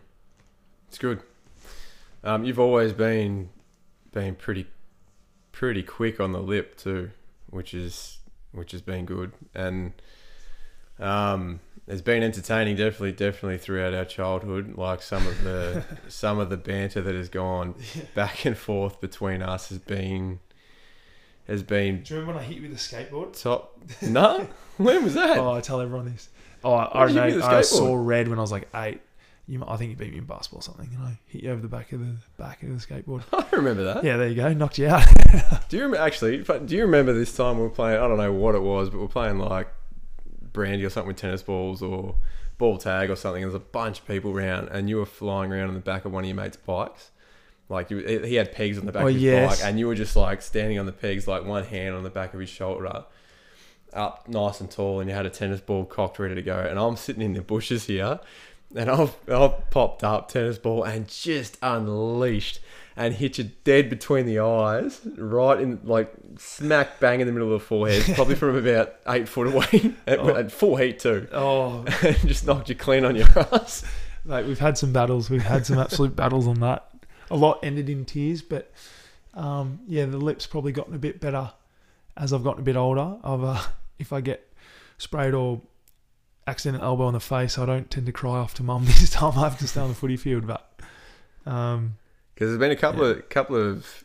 It's good. Um, you've always been been pretty pretty quick on the lip too, which is which has been good. And um, it's been entertaining, definitely, definitely throughout our childhood. Like some of the some of the banter that has gone back and forth between us has been has been Do you remember when I hit you with a skateboard? top. no, when was that? Oh, I tell everyone this. Oh, I, I, you know, I saw red when I was like eight. You, I think you beat me in basketball or something. You know, hit you over the back of the back of the skateboard. I remember that. Yeah, there you go, knocked you out. Do you remember actually? Do you remember this time we were playing? I don't know what it was, but we are playing like brandy or something with tennis balls or ball tag or something. And there's a bunch of people around, and you were flying around on the back of one of your mates' bikes. Like you, he had pegs on the back Oh, of his yes. bike, and you were just like standing on the pegs, like one hand on the back of his shoulder, up nice and tall, and you had a tennis ball cocked ready to go. And I'm sitting in the bushes here, and I've I've popped up tennis ball and just unleashed and hit you dead between the eyes, right in like smack bang in the middle of the forehead, probably from about eight foot away, at, Oh. at full heat too, oh, and just knocked you clean on your ass. Like we've had some battles. We've had some absolute battles on that. A lot ended in tears, but um, yeah, the lips probably gotten a bit better as I've gotten a bit older. I've uh, if I get sprayed or accident elbow on the face, I don't tend to cry off to mum this time. I have to stay on the footy field, but um, Because there's been a couple of couple of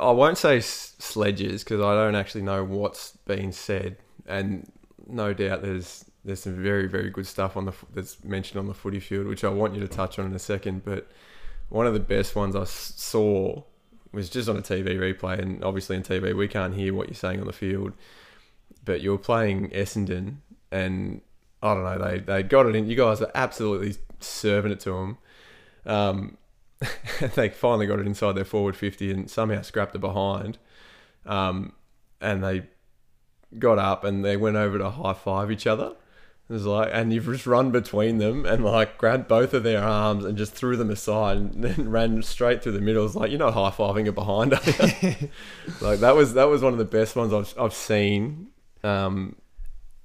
I won't say sledges because I don't actually know what's been said, and no doubt there's there's some very very good stuff on the that's mentioned on the footy field, which I want you to touch on in a second. But one of the best ones I saw was just on a TV replay, and obviously on TV we can't hear what you're saying on the field. But you were playing Essendon, and I don't know, they they got it in. You guys are absolutely serving it to them. Um, they finally got it inside their forward fifty, and somehow scrapped it behind. Um, and they got up and they went over to high five each other. It was like, and you've just run between them and like grabbed both of their arms and just threw them aside and then ran straight through the middle. It's like you're not high fiving it behind. Like that was that was one of the best ones I've I've seen, um,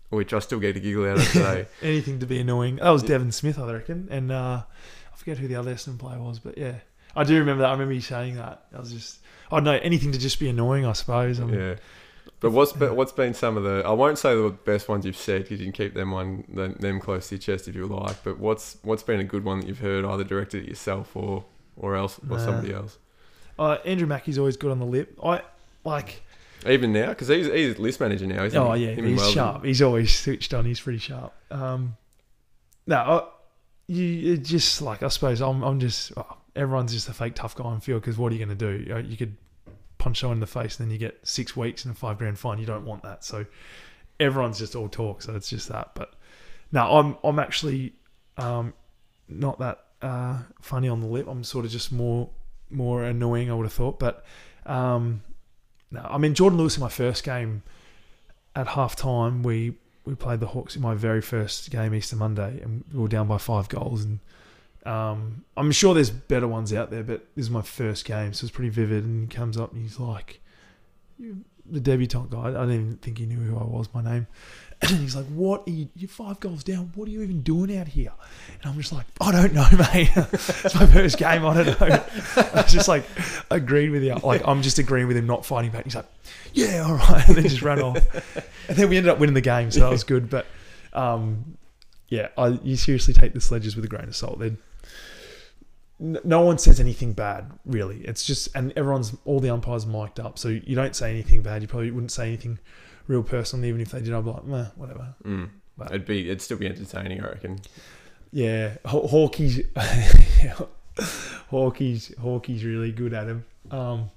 which I still get a giggle out of today. Anything to be annoying. That was Devon Smith, I reckon, and uh, I forget who the other Essendon player was, but yeah, I do remember that. I remember you saying that. I was just, I don't know, anything to just be annoying, I suppose. Um, yeah. But what's but what's been some of the? I won't say the best ones you've said because you can keep them one them, them close to your chest if you like. But what's what's been a good one that you've heard either directed at yourself or or else or Nah. somebody else? Uh, Andrew Mackie's always good on the lip. I like. Even now because he's he's list manager now. Isn't Oh he? yeah, Him he's sharp. He's always switched on. He's pretty sharp. Um, no, I, you just like I suppose I'm. I'm just well, everyone's just a fake tough guy on field because what are you going to do? You could punch someone in the face, and then you get six weeks and a five grand fine. You don't want that. So everyone's just all talk. So it's just that. But no, I'm I'm actually um, not that uh, funny on the lip. I'm sort of just more more annoying. I would have thought, but um, no, I mean Jordan Lewis in my first game at half time we we played the Hawks in my very first game Easter Monday and we were down by five goals and um, I'm sure there's better ones out there but this is my first game so it's pretty vivid. And he comes up and he's like "You- the debutante guy. I didn't even think he knew who I was my name. And he's like what are you you're five goals down. What are you even doing out here? And I'm just like I don't know mate. It's my first game I don't know. I was just like agreed with you. Like I'm just agreeing with him not fighting back. He's like yeah, all right, and then just ran off. And then we ended up winning the game, so that was good. But um, yeah, I, you seriously take the sledges with a grain of salt. They're, no one says anything bad, really. It's just, and everyone's, all the umpires mic'd up, so you don't say anything bad. You probably wouldn't say anything real personal, even if they did. I'd be like, meh, whatever. Mm. But- It'd be it'd still be entertaining, I reckon. Yeah, Haw- Hawkey's, Hawkey's, Hawkey's really good at him. Um,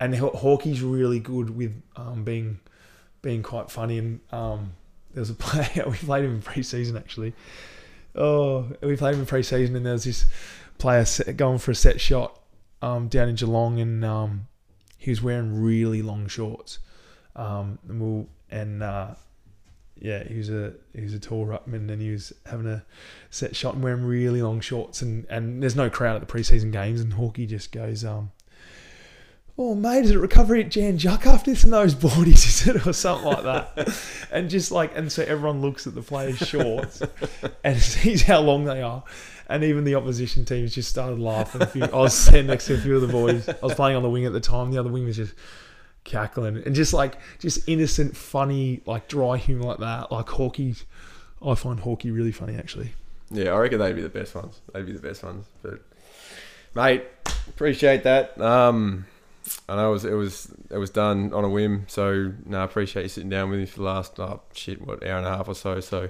and Haw- Hawkey's really good with um, being being quite funny. And um, there was a player we played him in pre-season actually. Oh, we played him in pre-season, and there was this player set, going for a set shot um, down in Geelong, and um, he was wearing really long shorts. Um, and we'll, and uh, yeah, he was a he was a tall ruckman, and he was having a set shot and wearing really long shorts, and, and there's no crowd at the preseason games, and Hawkey just goes, um, "Oh mate, is it recovery at Jan Juc after this and those boardies, is it, or something like that?" and just like, and so everyone looks at the players' shorts and sees how long they are, and even the opposition teams just started laughing. A few, I was sitting next to a few of the boys. I was playing on the wing at the time. The other wing was just cackling and just like just innocent, funny, like dry humor like that. Like Hawkey, I find Hawkey really funny actually. Yeah, I reckon they'd be the best ones. They'd be the best ones. But mate, appreciate that. Um, I know it was it was it was done on a whim, so no, I appreciate you sitting down with me for the last oh, shit what hour and a half or so. So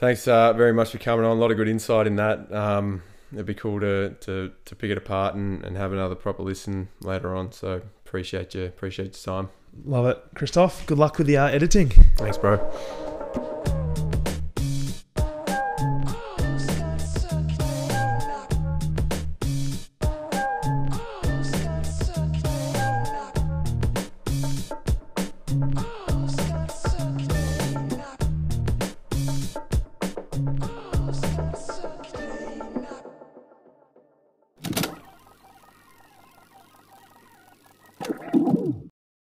thanks uh, very much for coming on. A lot of good insight in that. Um, it'd be cool to, to, to pick it apart and, and have another proper listen later on. So appreciate you appreciate your time. Love it, Christoph. Good luck with the uh, editing. Thanks, bro.